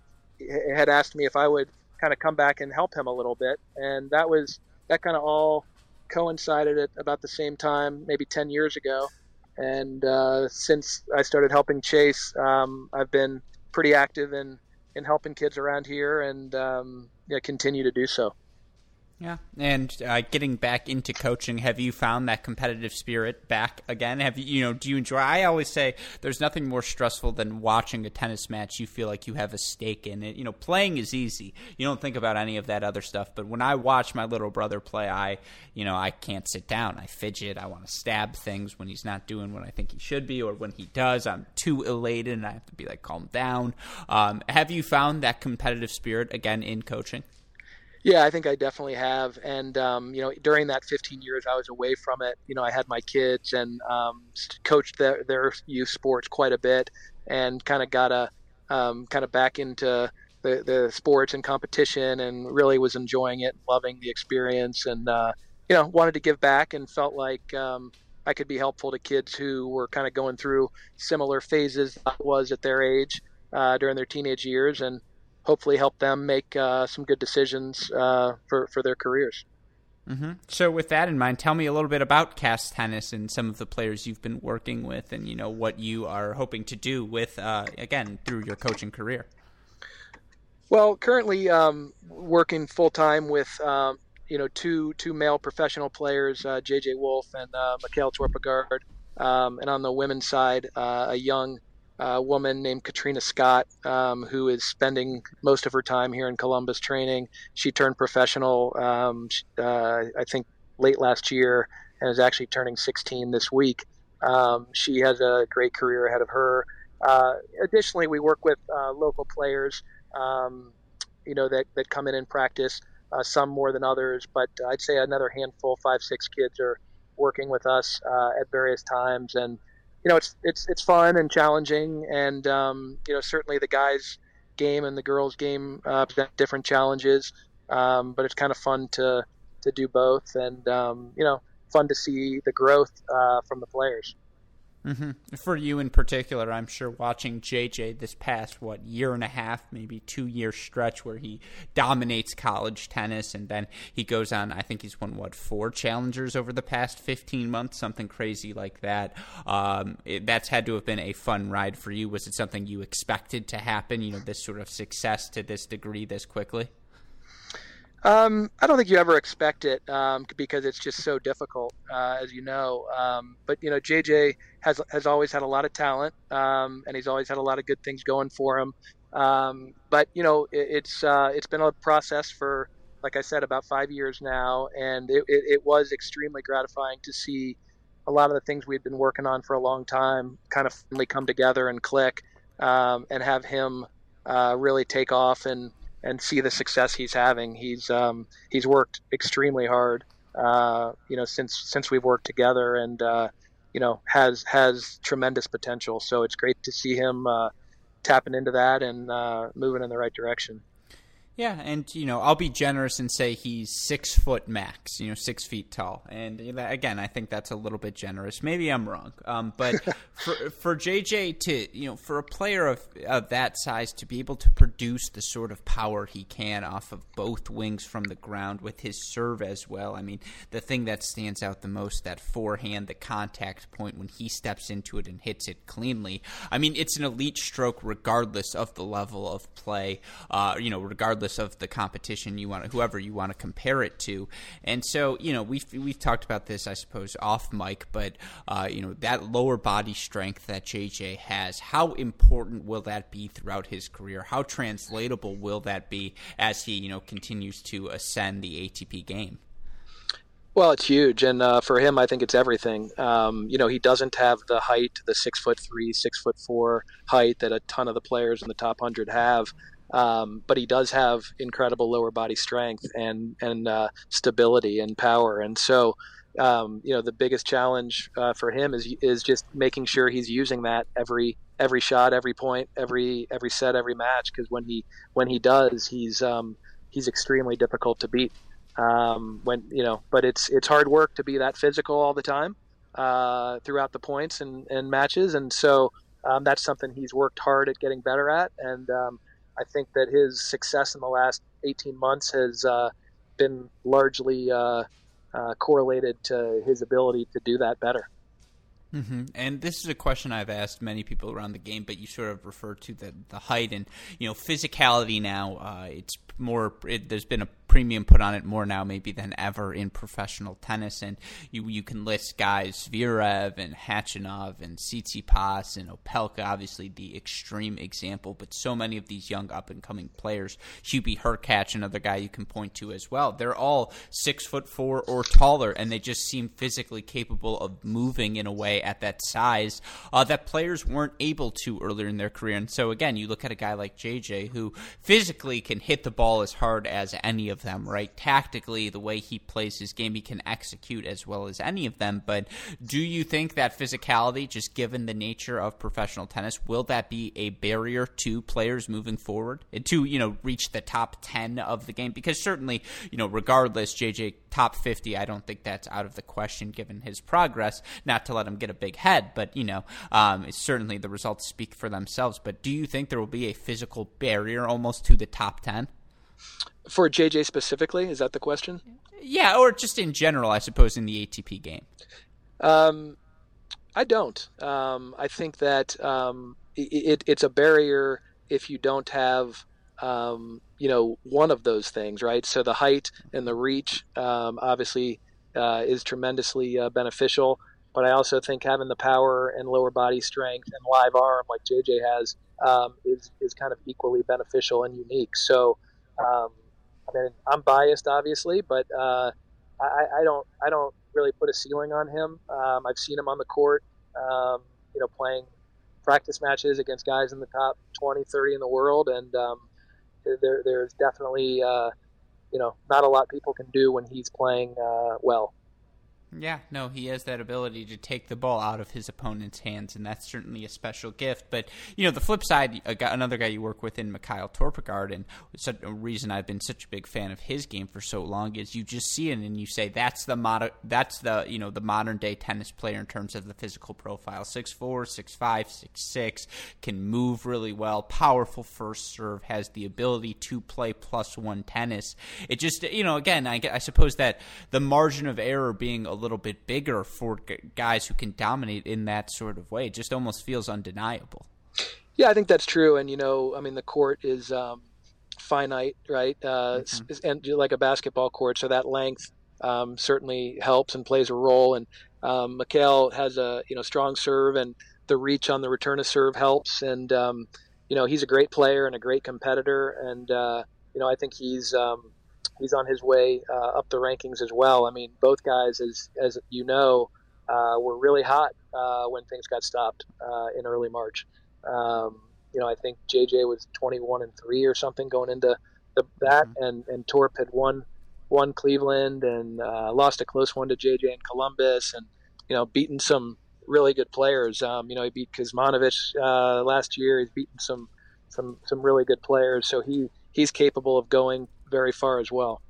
had asked me if I would kind of come back and help him a little bit. And that was that kind of all coincided at about the same time maybe 10 years ago. And uh, since I started helping Chase, um, I've been pretty active in in helping kids around here and um, yeah, continue to do so. Yeah, and uh, getting back into coaching, have you found that competitive spirit back again? Have you, you know, do you enjoy? I always say there's nothing more stressful than watching a tennis match. You feel like you have a stake in it. You know, playing is easy. You don't think about any of that other stuff. But when I watch my little brother play, I, you know, I can't sit down. I fidget. I want to stab things when he's not doing what I think he should be, or when he does, I'm too elated and I have to be like, calm down. Um, have you found that competitive spirit again in coaching? Yeah, I think I definitely have. And, um, you know, during that 15 years I was away from it, you know, I had my kids and um, coached their, their youth sports quite a bit and kind of got a um, kind of back into the, the sports and competition and really was enjoying it, loving the experience and, uh, you know, wanted to give back and felt like um, I could be helpful to kids who were kind of going through similar phases I was at their age uh, during their teenage years. And, hopefully help them make uh, some good decisions uh, for for their careers. Mm-hmm. So, with that in mind, tell me a little bit about Kass Tennis and some of the players you've been working with, and you know what you are hoping to do with uh, again through your coaching career. Well, currently um, working full time with um, you know two two male professional players, uh, JJ Wolf and uh, Mikael Torpegaard. Um, and on the women's side, uh, a young uh, woman named Katrina Scott, um, who is spending most of her time here in Columbus training. She turned professional, um, uh, I think, late last year and is actually turning 16 this week. Um, she has a great career ahead of her. Uh, additionally, we work with uh, local players, um, you know, that, that come in and practice, uh, some more than others, but I'd say another handful, five, six kids are working with us uh, at various times. And, you know, it's, it's, it's fun and challenging. And, um, you know, certainly the guys' game and the girls' game uh, present different challenges, um, but it's kind of fun to, to do both. And, um, you know, fun to see the growth uh, from the players. Mm-hmm. For you in particular, I'm sure watching JJ this past what year and a half, maybe two year stretch where he dominates college tennis, and then he goes on. I think he's won what four challengers over the past 15 months, something crazy like that. Um, it, that's had to have been a fun ride for you. Was it something you expected to happen? You know, this sort of success to this degree this quickly. Um, I don't think you ever expect it um, because it's just so difficult, uh, as you know. Um, but you know, JJ has has always had a lot of talent, um, and he's always had a lot of good things going for him. Um, but you know, it, it's uh, it's been a process for, like I said, about five years now, and it, it, it was extremely gratifying to see a lot of the things we'd been working on for a long time kind of finally come together and click, um, and have him uh, really take off and and see the success he's having. He's um, he's worked extremely hard, uh, you know, since since we've worked together, and uh, you know has has tremendous potential. So it's great to see him uh, tapping into that and uh, moving in the right direction. Yeah, and you know, I'll be generous and say he's six foot max, you know, six feet tall. And again, I think that's a little bit generous. Maybe I'm wrong, um, but for for JJ to you know, for a player of of that size to be able to produce the sort of power he can off of both wings from the ground with his serve as well. I mean, the thing that stands out the most that forehand, the contact point when he steps into it and hits it cleanly. I mean, it's an elite stroke regardless of the level of play. Uh, you know, regardless regardless of the competition you want, whoever you want to compare it to. And so, you know, we've we've talked about this, I suppose, off mic, but uh, you know that lower body strength that JJ has. How important will that be throughout his career? How translatable will that be as he, you know, continues to ascend the ATP game? Well, it's huge, and uh, for him, I think it's everything. Um, you know, he doesn't have the height, the six foot three, six foot four height that a ton of the players in the top hundred have. Um, but he does have incredible lower body strength and and uh, stability and power. And so, um, you know, the biggest challenge uh, for him is is just making sure he's using that every every shot, every point, every every set, every match. Because when he when he does, he's um, he's extremely difficult to beat. Um, when you know, but it's it's hard work to be that physical all the time uh, throughout the points and, and matches, and so um, that's something he's worked hard at getting better at, and um, I think that his success in the last 18 months has uh, been largely uh, uh, correlated to his ability to do that better. Mm-hmm. And this is a question I've asked many people around the game, but you sort of refer to the the height and you know physicality. Now uh, it's more. It, there's been a premium put on it more now maybe than ever in professional tennis. And you you can list guys Zverev and Khachanov and Tsitsipas and Opelka, obviously the extreme example, but so many of these young up and coming players, Hubie Hurkacz, another guy you can point to as well. They're all six foot four or taller, and they just seem physically capable of moving in a way at that size uh, that players weren't able to earlier in their career. And so again, you look at a guy like JJ who physically can hit the ball as hard as any of them, right? Tactically, the way he plays his game, he can execute as well as any of them. But do you think that physicality, just given the nature of professional tennis, will that be a barrier to players moving forward to you know reach the top ten of the game? Because certainly, you know, regardless, JJ top fifty, I don't think that's out of the question given his progress. Not to let him get a big head, but you know, um, certainly the results speak for themselves. But do you think there will be a physical barrier almost to the top ten? For JJ specifically, is that the question? Yeah, or just in general, I suppose, in the ATP game. Um, I don't. Um, I think that um, it, it's a barrier if you don't have, um, you know, one of those things, right? So the height and the reach, um, obviously, uh, is tremendously uh, beneficial. but I also think having the power and lower body strength and live arm like JJ has um, is is kind of equally beneficial and unique. So, um, I mean, I'm biased, obviously, but uh, I, I, don't I don't really put a ceiling on him. Um, I've seen him on the court, um, you know, playing practice matches against guys in the top 20, 30 in the world, and um, there, there's definitely uh, you know not a lot people can do when he's playing uh, well. Yeah, no, he has that ability to take the ball out of his opponent's hands, and that's certainly a special gift. But you know, the flip side, another guy you work with in Mikael Torpegaard, and such a reason I've been such a big fan of his game for so long is you just see it and you say that's the modern, that's the you know the modern day tennis player in terms of the physical profile: six four, six five, six six, can move really well, powerful first serve, has the ability to play plus one tennis. It just you know again, I, I suppose that the margin of error being a little bit bigger for guys who can dominate in that sort of way. It just almost feels undeniable. Yeah, I think that's true. And you know, I mean, the court is um, finite, right? Uh, mm-hmm. And like a basketball court, so that length um, certainly helps and plays a role. And um, Mikael has a you know strong serve, and the reach on the return of serve helps. And um, you know, he's a great player and a great competitor. And uh, you know, I think he's um, he's on his way uh, up the rankings as well. I mean, both guys, as as you know, uh, were really hot uh, when things got stopped uh, in early March. Um, you know, I think JJ was 21 and three or something going into the, that, mm-hmm. and and Torp had won won Cleveland and uh, lost a close one to JJ in Columbus, and you know, beaten some really good players. Um, you know, he beat Kuzmanovic uh, last year. He's beaten some some some really good players, so he he's capable of going very far as well.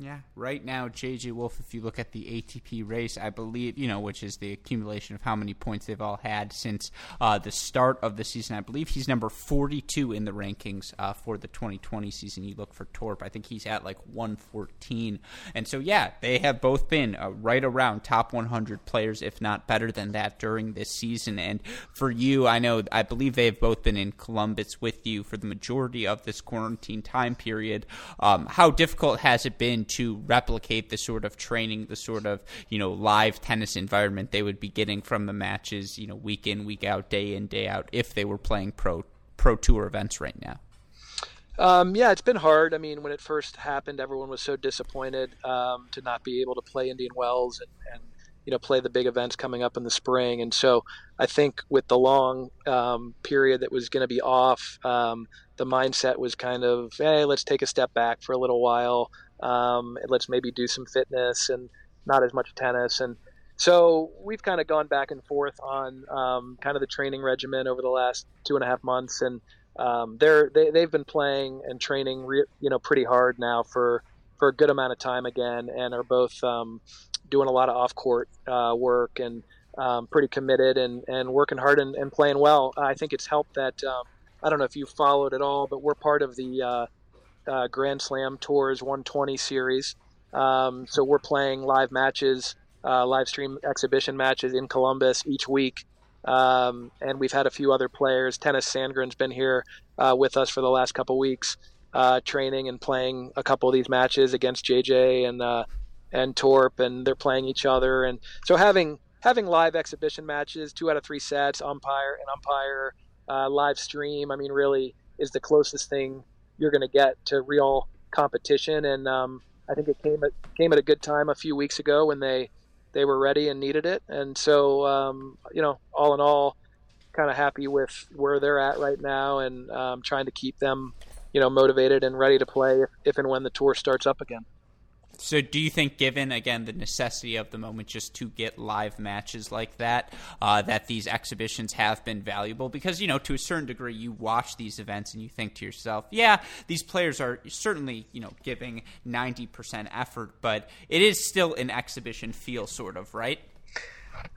Yeah, right now, JJ Wolf, if you look at the ATP race, I believe, you know, which is the accumulation of how many points they've all had since uh, the start of the season, I believe he's number 42 in the rankings uh, for the 2020 season. You look for Torp, I think he's at like 114. And so, yeah, they have both been uh, right around top 100 players, if not better than that, during this season. And for you, I know, I believe they have both been in Columbus with you for the majority of this quarantine time period. Um, how difficult has it been? To replicate the sort of training, the sort of you know live tennis environment they would be getting from the matches, you know, week in, week out, day in, day out, if they were playing pro pro tour events right now. Um, yeah, it's been hard. I mean, when it first happened, everyone was so disappointed um, to not be able to play Indian Wells and, and, you know play the big events coming up in the spring. And so I think with the long um, period that was going to be off, um, the mindset was kind of, hey, let's take a step back for a little while. Um, let's maybe do some fitness and not as much tennis. And so we've kind of gone back and forth on um, kind of the training regimen over the last two and a half months, and um, they're they, they've been playing and training, re- you know, pretty hard now for for a good amount of time again, and are both um, doing a lot of off court uh, work and um, pretty committed and, and working hard and, and playing well. I think it's helped that um, I don't know if you followed at all, but we're part of the uh, uh, Grand Slam Tours 120 series. Um, so we're playing live matches, uh, live stream exhibition matches in Columbus each week. Um, and we've had a few other players. Tennys Sandgren's been here uh, with us for the last couple weeks, uh, training and playing a couple of these matches against JJ and uh, and Torp, and they're playing each other. And so having having live exhibition matches, two out of three sets, umpire and umpire, uh, live stream. I mean, really is the closest thing you're going to get to real competition. And um, I think it came at came at a good time a few weeks ago when they they were ready and needed it. And so um, you know, all in all, kind of happy with where they're at right now, and um, trying to keep them you know motivated and ready to play if, if and when the tour starts up again. So, do you think, given again the necessity of the moment, just to get live matches like that, uh, that these exhibitions have been valuable? Because you know, to a certain degree, you watch these events and you think to yourself, "Yeah, these players are certainly you know giving ninety percent effort, but it is still an exhibition feel, sort of, right?"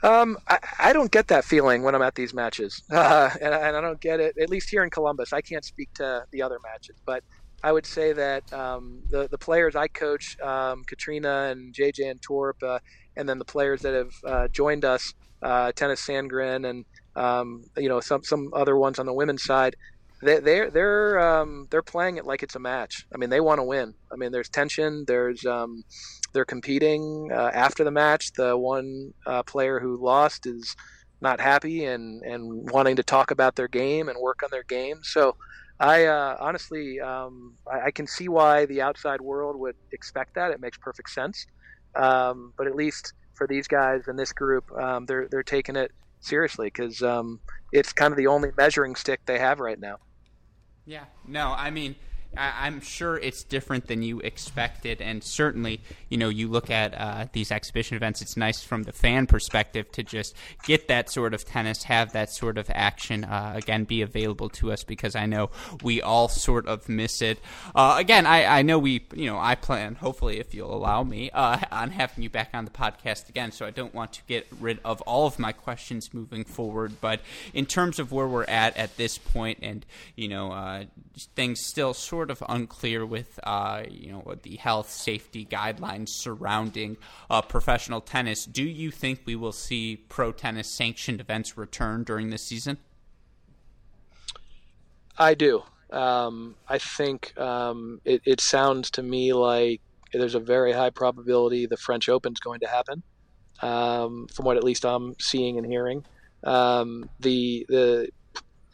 Um, I, I, don't get that feeling when I'm at these matches, uh, and, and, I don't get it. At least here in Columbus, I can't speak to the other matches, but I would say that um, the the players I coach, um, Katrina and JJ and Torp, uh, and then the players that have uh, joined us, uh, Tennys Sandgren, and um, you know some some other ones on the women's side. They, they're they're um, they're playing it like it's a match. I mean, they want to win. I mean, there's tension. There's um, they're competing uh, after the match. The one uh, player who lost is not happy and and wanting to talk about their game and work on their game. So. I uh, honestly, um, I, I, can see why the outside world would expect that. It makes perfect sense. Um, but at least for these guys in this group, um, they're they're taking it seriously because um, it's kind of the only measuring stick they have right now. Yeah. No, I mean I, am sure it's different than you expected, and certainly, you know, you look at uh, these exhibition events. It's nice from the fan perspective to just get that sort of tennis, have that sort of action uh, again be available to us because I know we all sort of miss it. Uh, again, I, I know we, you know, I plan hopefully if you'll allow me uh, on having you back on the podcast again. So I don't want to get rid of all of my questions moving forward, but in terms of where we're at at this point, and you know, uh, things still sort sort of unclear with uh, you know the health safety guidelines surrounding uh, professional tennis. Do you think we will see pro tennis sanctioned events return during this season? I do. Um, I think um, it, it, sounds to me like there's a very high probability the French Open is going to happen, um, from what at least I'm seeing and hearing. Um, the the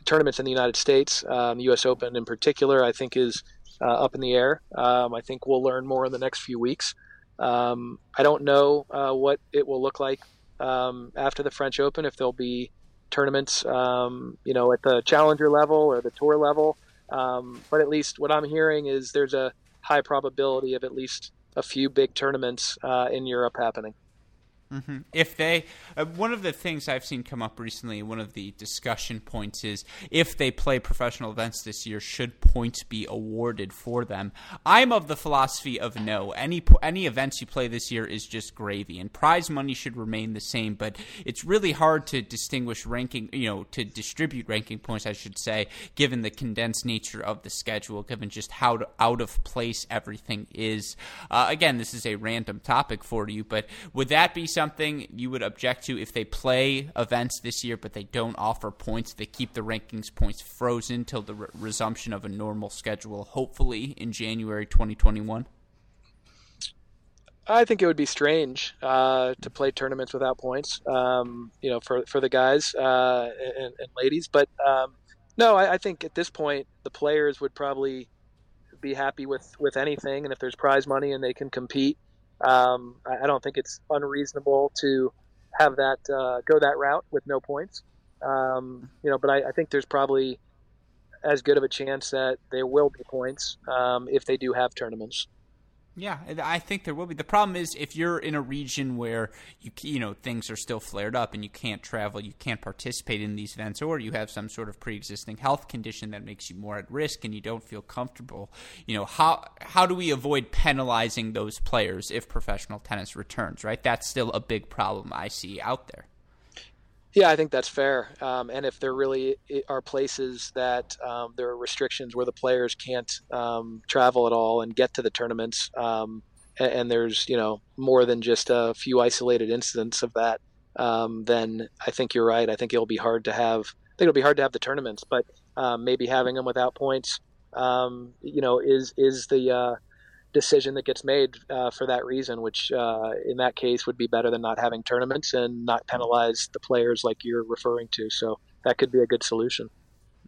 tournaments in the United States, um, the U.S. Open in particular, I think is uh, up in the air. Um, I think we'll learn more in the next few weeks. Um, I don't know uh, what it will look like um, after the French Open, if there'll be tournaments, um, you know, at the challenger level or the tour level. Um, but at least what I'm hearing is there's a high probability of at least a few big tournaments uh, in Europe happening. Mm-hmm. If they, uh, one of the things I've seen come up recently, one of the discussion points is if they play professional events this year, should points be awarded for them? I'm of the philosophy of no. Any any events you play this year is just gravy, and prize money should remain the same. But it's really hard to distinguish ranking, you know, to distribute ranking points, I should say, given the condensed nature of the schedule, given just how to, out of place everything is. Uh, again, this is a random topic for you, but would that be something you would object to if they play events this year, but they don't offer points? They keep the rankings points frozen till the re- resumption of a normal schedule, hopefully in January 2021. I think it would be strange uh, to play tournaments without points, um, you know, for for the guys uh, and, and, ladies. But um, no, I, I, think at this point the players would probably be happy with with anything, and if there's prize money and they can compete, um, I, I, don't think it's unreasonable to have that uh, go that route with no points. Um, you know, but I, I, think there's probably as good of a chance that there will be points um, if they do have tournaments. Yeah, I think there will be. The problem is if you're in a region where you you know things are still flared up and you can't travel, you can't participate in these events, or you have some sort of pre-existing health condition that makes you more at risk and you don't feel comfortable. You know how how do we avoid penalizing those players if professional tennis returns? Right, that's still a big problem I see out there. Yeah, I think that's fair. Um, and if there really are places that um, there are restrictions where the players can't um, travel at all and get to the tournaments, um, and, and, there's you know more than just a few isolated incidents of that, um, then I think you're right. I think it'll be hard to have. I think it'll be hard to have the tournaments, but um, maybe having them without points, you know, is is the uh, decision that gets made uh, for that reason, which uh, in that case would be better than not having tournaments and not penalize the players like you're referring to. So that could be a good solution.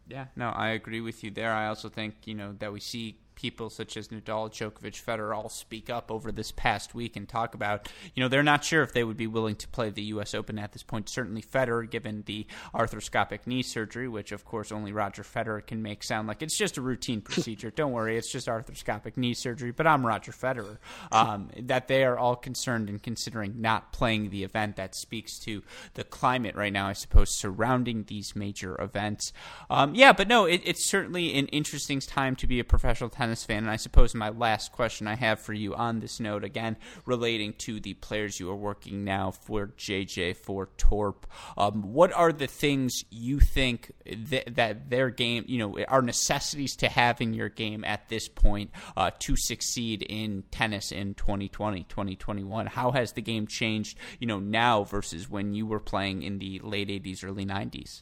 Yeah, no, I agree with you there. I also think you know that we see people such as Nadal, Djokovic, Federer all speak up over this past week and talk about, you know, they're not sure if they would be willing to play the U.S. Open at this point. Certainly Federer, given the arthroscopic knee surgery, which of course only Roger Federer can make sound like it's just a routine procedure. Don't worry, it's just arthroscopic knee surgery. But I'm Roger Federer. Um, that they are all concerned and considering not playing the event. That speaks to the climate right now, I suppose, surrounding these major events. Um, yeah, but no, it, it's certainly an interesting time to be a professional tennis tennis fan. And I suppose my last question I have for you on this note, again, relating to the players you are working now for JJ, for Torp, um, what are the things you think th- that their game, you know, are necessities to have in your game at this point uh, to succeed in tennis in 2020, 2021? How has the game changed, you know, now versus when you were playing in the late 80s, early 90s?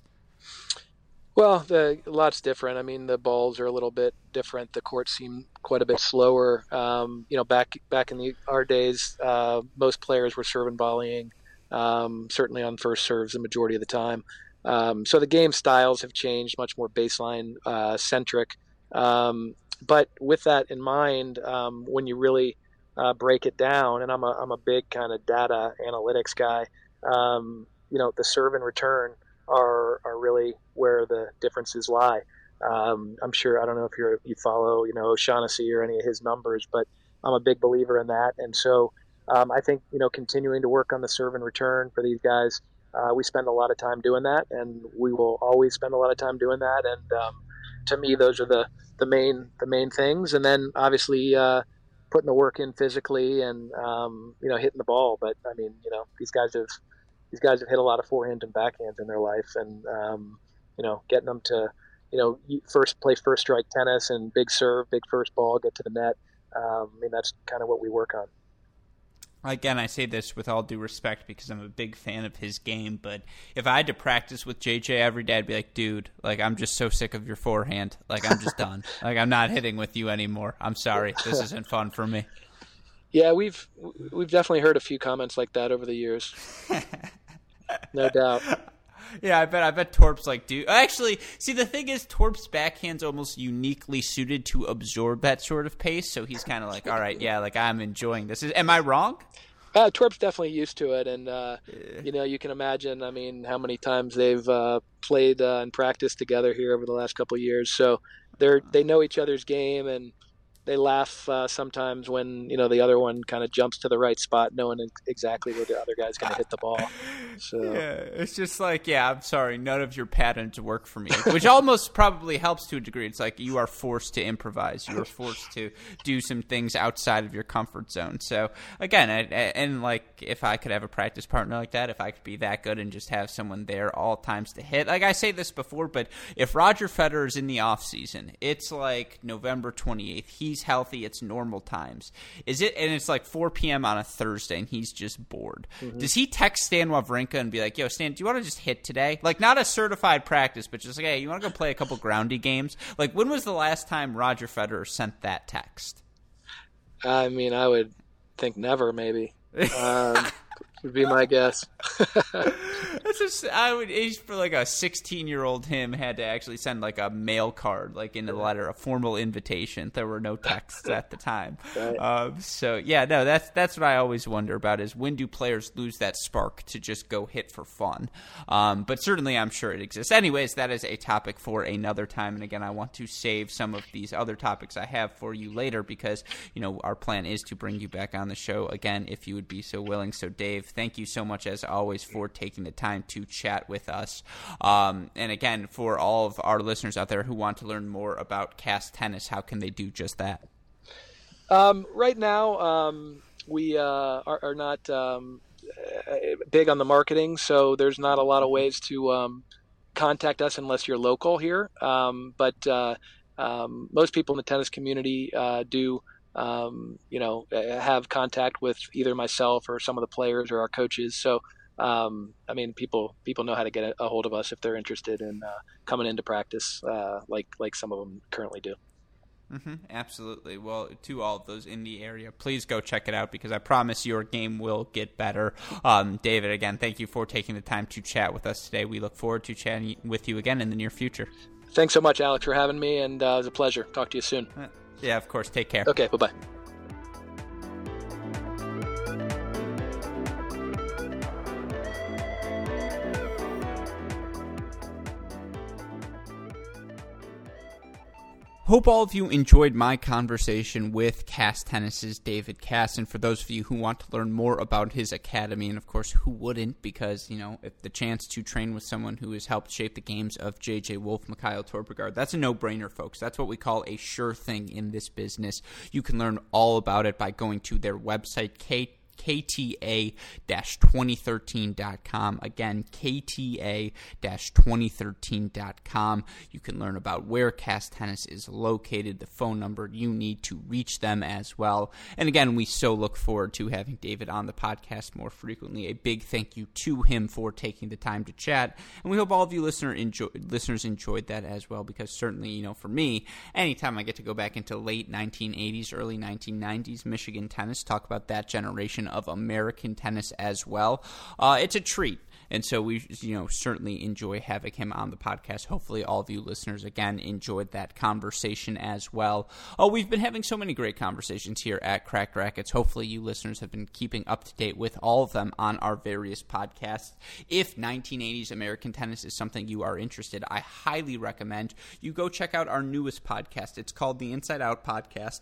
Well, the lot's different. I mean, the balls are a little bit different. The courts seem quite a bit slower. Um, you know, back back in the, our days, uh, most players were serving volleying, um, certainly on first serves the majority of the time. Um, so the game styles have changed, much more baseline uh, centric. Um, but with that in mind, um, when you really uh, break it down, and I'm a I'm a big kind of data analytics guy. Um, you know, the serve and return are are really where the differences lie. Um, I'm sure I don't know if you you follow you know O'Shannessy or any of his numbers, but I'm a big believer in that. And so um, I think you know continuing to work on the serve and return for these guys, uh, we spend a lot of time doing that, and we will always spend a lot of time doing that. And um, to me, those are the the main the main things. And then obviously. Uh, putting the work in physically and um, you know hitting the ball but I mean you know these guys have these guys have hit a lot of forehands and backhands in their life, and um, you know, getting them to, you know, first play first strike tennis and big serve, big first ball, get to the net. Um, I mean, that's kind of what we work on. Again, I say this with all due respect because I'm a big fan of his game. But if I had to practice with JJ every day, I'd be like, dude, like I'm just so sick of your forehand. Like I'm just done. Like I'm not hitting with you anymore. I'm sorry. This isn't fun for me. Yeah, we've we've definitely heard a few comments like that over the years. no doubt. Yeah, I bet. I bet Torp's like, dude. Actually, see, the thing is, Torp's backhand's almost uniquely suited to absorb that sort of pace. So he's kind of like, all right, yeah, like I'm enjoying this. Is, am I wrong? Uh, Torp's definitely used to it, and uh, yeah. you know, you can imagine. I mean, how many times they've uh, played uh, and practiced together here over the last couple years. So they're they know each other's game, and they laugh uh, sometimes when you know the other one kind of jumps to the right spot, knowing exactly where the other guy's going to hit the ball. So yeah, it's just like, yeah, I'm sorry, none of your patterns work for me, which almost probably helps to a degree. It's like you are forced to improvise, you are forced to do some things outside of your comfort zone. So again, I, I, and like if I could have a practice partner like that, if I could be that good and just have someone there all times to hit, like I say this before, but if Roger Federer is in the off season, it's like November 28th. He's he's healthy, it's normal times. Is it? And it's like 4 p.m. on a Thursday, and he's just bored. Mm-hmm. Does he text Stan Wawrinka and be like, "Yo, Stan, do you want to just hit today? Like, not a certified practice, but just like, hey, you want to go play a couple groundy games? Like, when was the last time Roger Federer sent that text? I mean, I would think never, maybe. Um, would be my guess. That's just I would age for like a 16 year old him had to actually send like a mail card, like in a letter, a formal invitation. There were no texts at the time. Right. Um, so yeah, no, that's that's what I always wonder about is when do players lose that spark to just go hit for fun? Um, but certainly, I'm sure it exists. Anyways, that is a topic for another time. And again, I want to save some of these other topics I have for you later because you know our plan is to bring you back on the show again if you would be so willing. So Dave thank you so much, as always, for taking the time to chat with us. Um, and again, for all of our listeners out there who want to learn more about Kass tennis, how can they do just that? Um, right now, um, we uh, are, are, not um, big on the marketing, so there's not a lot of ways to um, contact us unless you're local here. But uh, most people in the tennis community uh, do um, you know, have contact with either myself or some of the players or our coaches. So, um, I mean, people people know how to get a, hold of us if they're interested in uh, coming into practice, uh, like like some of them currently do. Mm-hmm, absolutely. Well, to all of those in the area, please go check it out because I promise your game will get better. Um, David, again, thank you for taking the time to chat with us today. We look forward to chatting with you again in the near future. Thanks so much, Alex, for having me, and uh, it was a pleasure. Talk to you soon. Yeah, of course. Take care. Okay, bye bye. Hope all of you enjoyed my conversation with Kass Tennis's David Kass. And for those of you who want to learn more about his academy, and of course, who wouldn't, because, you know, if the chance to train with someone who has helped shape the games of J.J. Wolf, Mikael Torpegaard, that's a no brainer, folks. That's what we call a sure thing in this business. You can learn all about it by going to their website, Kate kta-2013.com. Again, kta-2013.com. You can learn about where Kass Tennis is located, the phone number you need to reach them as well. And again, we so look forward to having David on the podcast more frequently. A big thank you to him for taking the time to chat, and we hope all of you listener enjoy, listeners enjoyed that as well. Because certainly, you know, for me, anytime I get to go back into late 1980s, early 1990s Michigan tennis, talk about that generation of American tennis as well, uh, it's a treat. And so we, you know, certainly enjoy having him on the podcast. Hopefully, all of you listeners again enjoyed that conversation as well. Oh, we've been having so many great conversations here at Cracked Racquets. Hopefully, you listeners have been keeping up to date with all of them on our various podcasts. If 1980s American tennis is something you are interested, I highly recommend you go check out our newest podcast. It's called the Inside Out Podcast.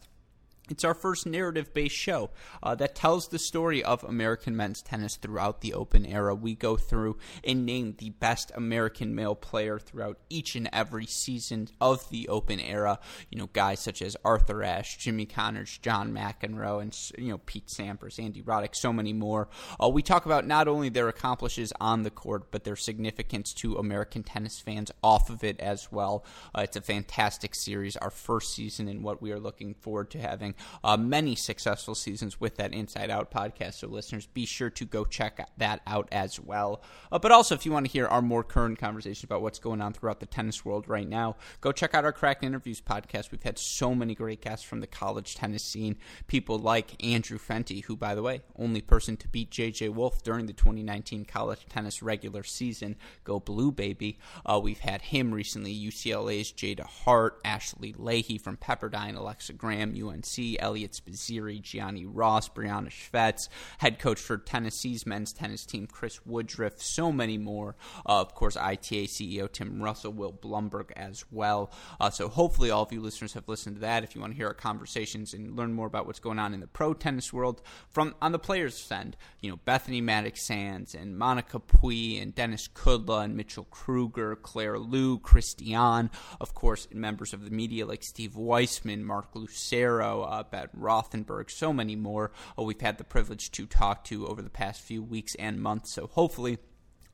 It's our first narrative based show uh, that tells the story of American men's tennis throughout the Open era. We go through and name the best American male player throughout each and every season of the Open era. You know, guys such as Arthur Ashe, Jimmy Connors, John McEnroe, and, you know, Pete Sampras, Andy Roddick, so many more. Uh, we talk about not only their accomplishes on the court, but their significance to American tennis fans off of it as well. Uh, it's a fantastic series, our first season, and what we are looking forward to having uh, many successful seasons with that Inside Out podcast. So, listeners, be sure to go check that out as well. Uh, but also, if you want to hear our more current conversations about what's going on throughout the tennis world right now, go check out our Cracked Interviews podcast. We've had so many great guests from the college tennis scene. People like Andrew Fenty, who, by the way, only person to beat JJ Wolf during the 2019 college tennis regular season. Go Blue, baby. Uh, we've had him recently, UCLA's Jada Hart, Ashley Lahey from Pepperdine, Alexa Graham, UNC. Eliot Spizzirri, Gianni Ross, Brianna Schvetz, head coach for Tennessee's men's tennis team, Chris Woodruff, so many more. Uh, of course, ITA CEO Tim Russell, Will Blumberg as well. Uh, so hopefully all of you listeners have listened to that. If you want to hear our conversations and learn more about what's going on in the pro tennis world from on the players' end, you know, Bethany Mattek-Sands and Monica Puig and Denis Kudla and Mitchell Krueger, Claire Liu, Christian, of course, members of the media like Steve Weissman, Mark Lucero, Ben Rothenberg, so many more uh, we've had the privilege to talk to over the past few weeks and months. So hopefully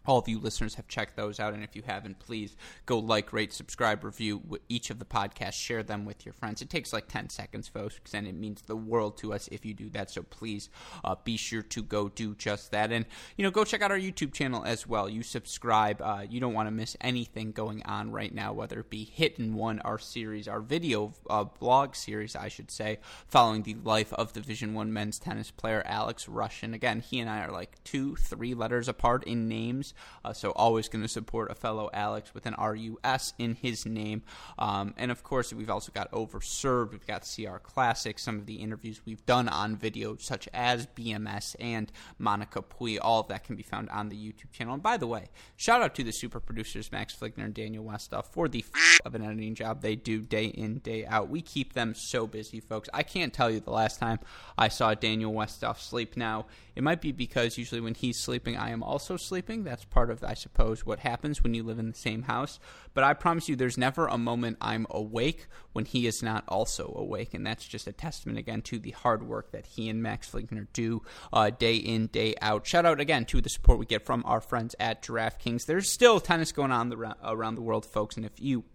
all of you listeners have checked those out. And if you haven't, please go like, rate, subscribe, review each of the podcasts, share them with your friends. It takes like 10 seconds, folks, and it means the world to us if you do that. So please uh, be sure to go do just that. And, you know, go check out our YouTube channel as well. You subscribe. Uh, you don't want to miss anything going on right now, whether it be Hit and One, our series, our video uh, blog series, I should say, following the life of Division One men's tennis player Alex Russian. Again, he and I are like two, three letters apart in names. Uh, so always going to support a fellow Alex with an RUS in his name. Um, and of course, we've also got Overserved. We've got CR Classic. Some of the interviews we've done on video, such as BMS and Monica Puig. All of that can be found on the YouTube channel. And by the way, shout out to the super producers Max Fligner and Daniel Westoff for the f- of an editing job they do day in day out. We keep them so busy, folks. I can't tell you the last time I saw Daniel Westoff sleep. Now it might be because usually when he's sleeping, I am also sleeping. That's part of, I suppose, what happens when you live in the same house. But I promise you, there's never a moment I'm awake when he is not also awake. And that's just a testament, again, to the hard work that he and Max Fligner do uh, day in, day out. Shout out again to the support we get from our friends at DraftKings. There's still tennis going on the, around the world, folks. And if you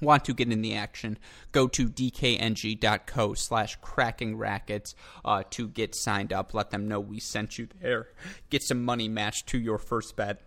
want to get in the action, go to dkng.co slash cracking rackets uh, to get signed up. Let them know we sent you there. Get some money matched to your first bet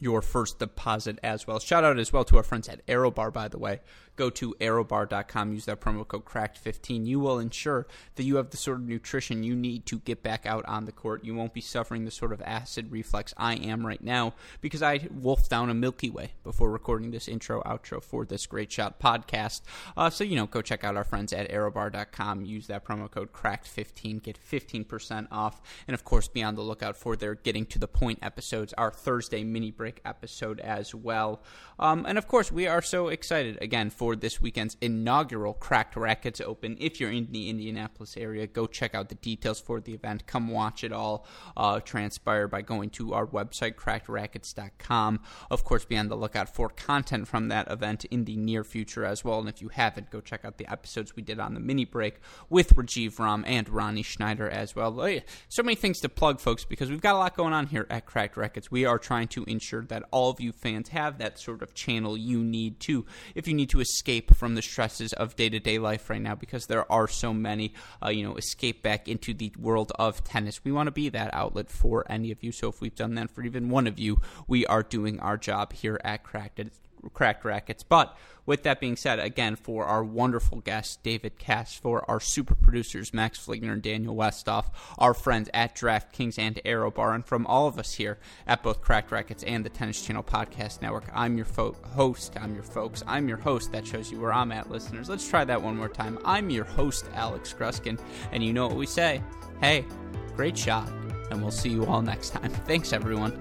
your first deposit as well. Shout out as well to our friends at ArrowBar, by the way go to arrowbar.com, use that promo code CRACKED15. You will ensure that you have the sort of nutrition you need to get back out on the court. You won't be suffering the sort of acid reflux I am right now because I wolfed down a Milky Way before recording this intro outro for this Great Shot podcast. Uh, so, you know, go check out our friends at arrowbar.com, use that promo code CRACKED15, get 15% off. And of course, be on the lookout for their Getting to the Point episodes, our Thursday mini break break episode as well. Um, and of course, we are so excited again for this weekend's inaugural Cracked Racquets Open. If you're in the Indianapolis area, go check out the details for the event. Come watch it all uh, transpire by going to our website, crackedracquets.com. Of course, be on the lookout for content from that event in the near future as well. And if you haven't, go check out the episodes we did on the mini break with Rajeev Ram and Ronnie Schneider as well. So many things to plug, folks, because we've got a lot going on here at Cracked Racquets. We are trying to ensure that all of you fans have that sort of channel you need to, if you need to escape from the stresses of day to day life right now, because there are so many, uh, you know, escape back into the world of tennis. We want to be that outlet for any of you. So if we've done that for even one of you, we are doing our job here at Cracked cracked racquets. But with that being said, again, for our wonderful guest, David Kass, for our super producers, Max Fligner and Daniel Westoff, our friends at DraftKings and ArrowBar, and from all of us here at both Cracked Racquets and the Tennis Channel Podcast Network, I'm your fo- host. I'm your folks. I'm your host. That shows you where I'm at, listeners. Let's try that one more time. I'm your host, Alex Gruskin, and you know what we say. Hey, great shot, and we'll see you all next time. Thanks, everyone.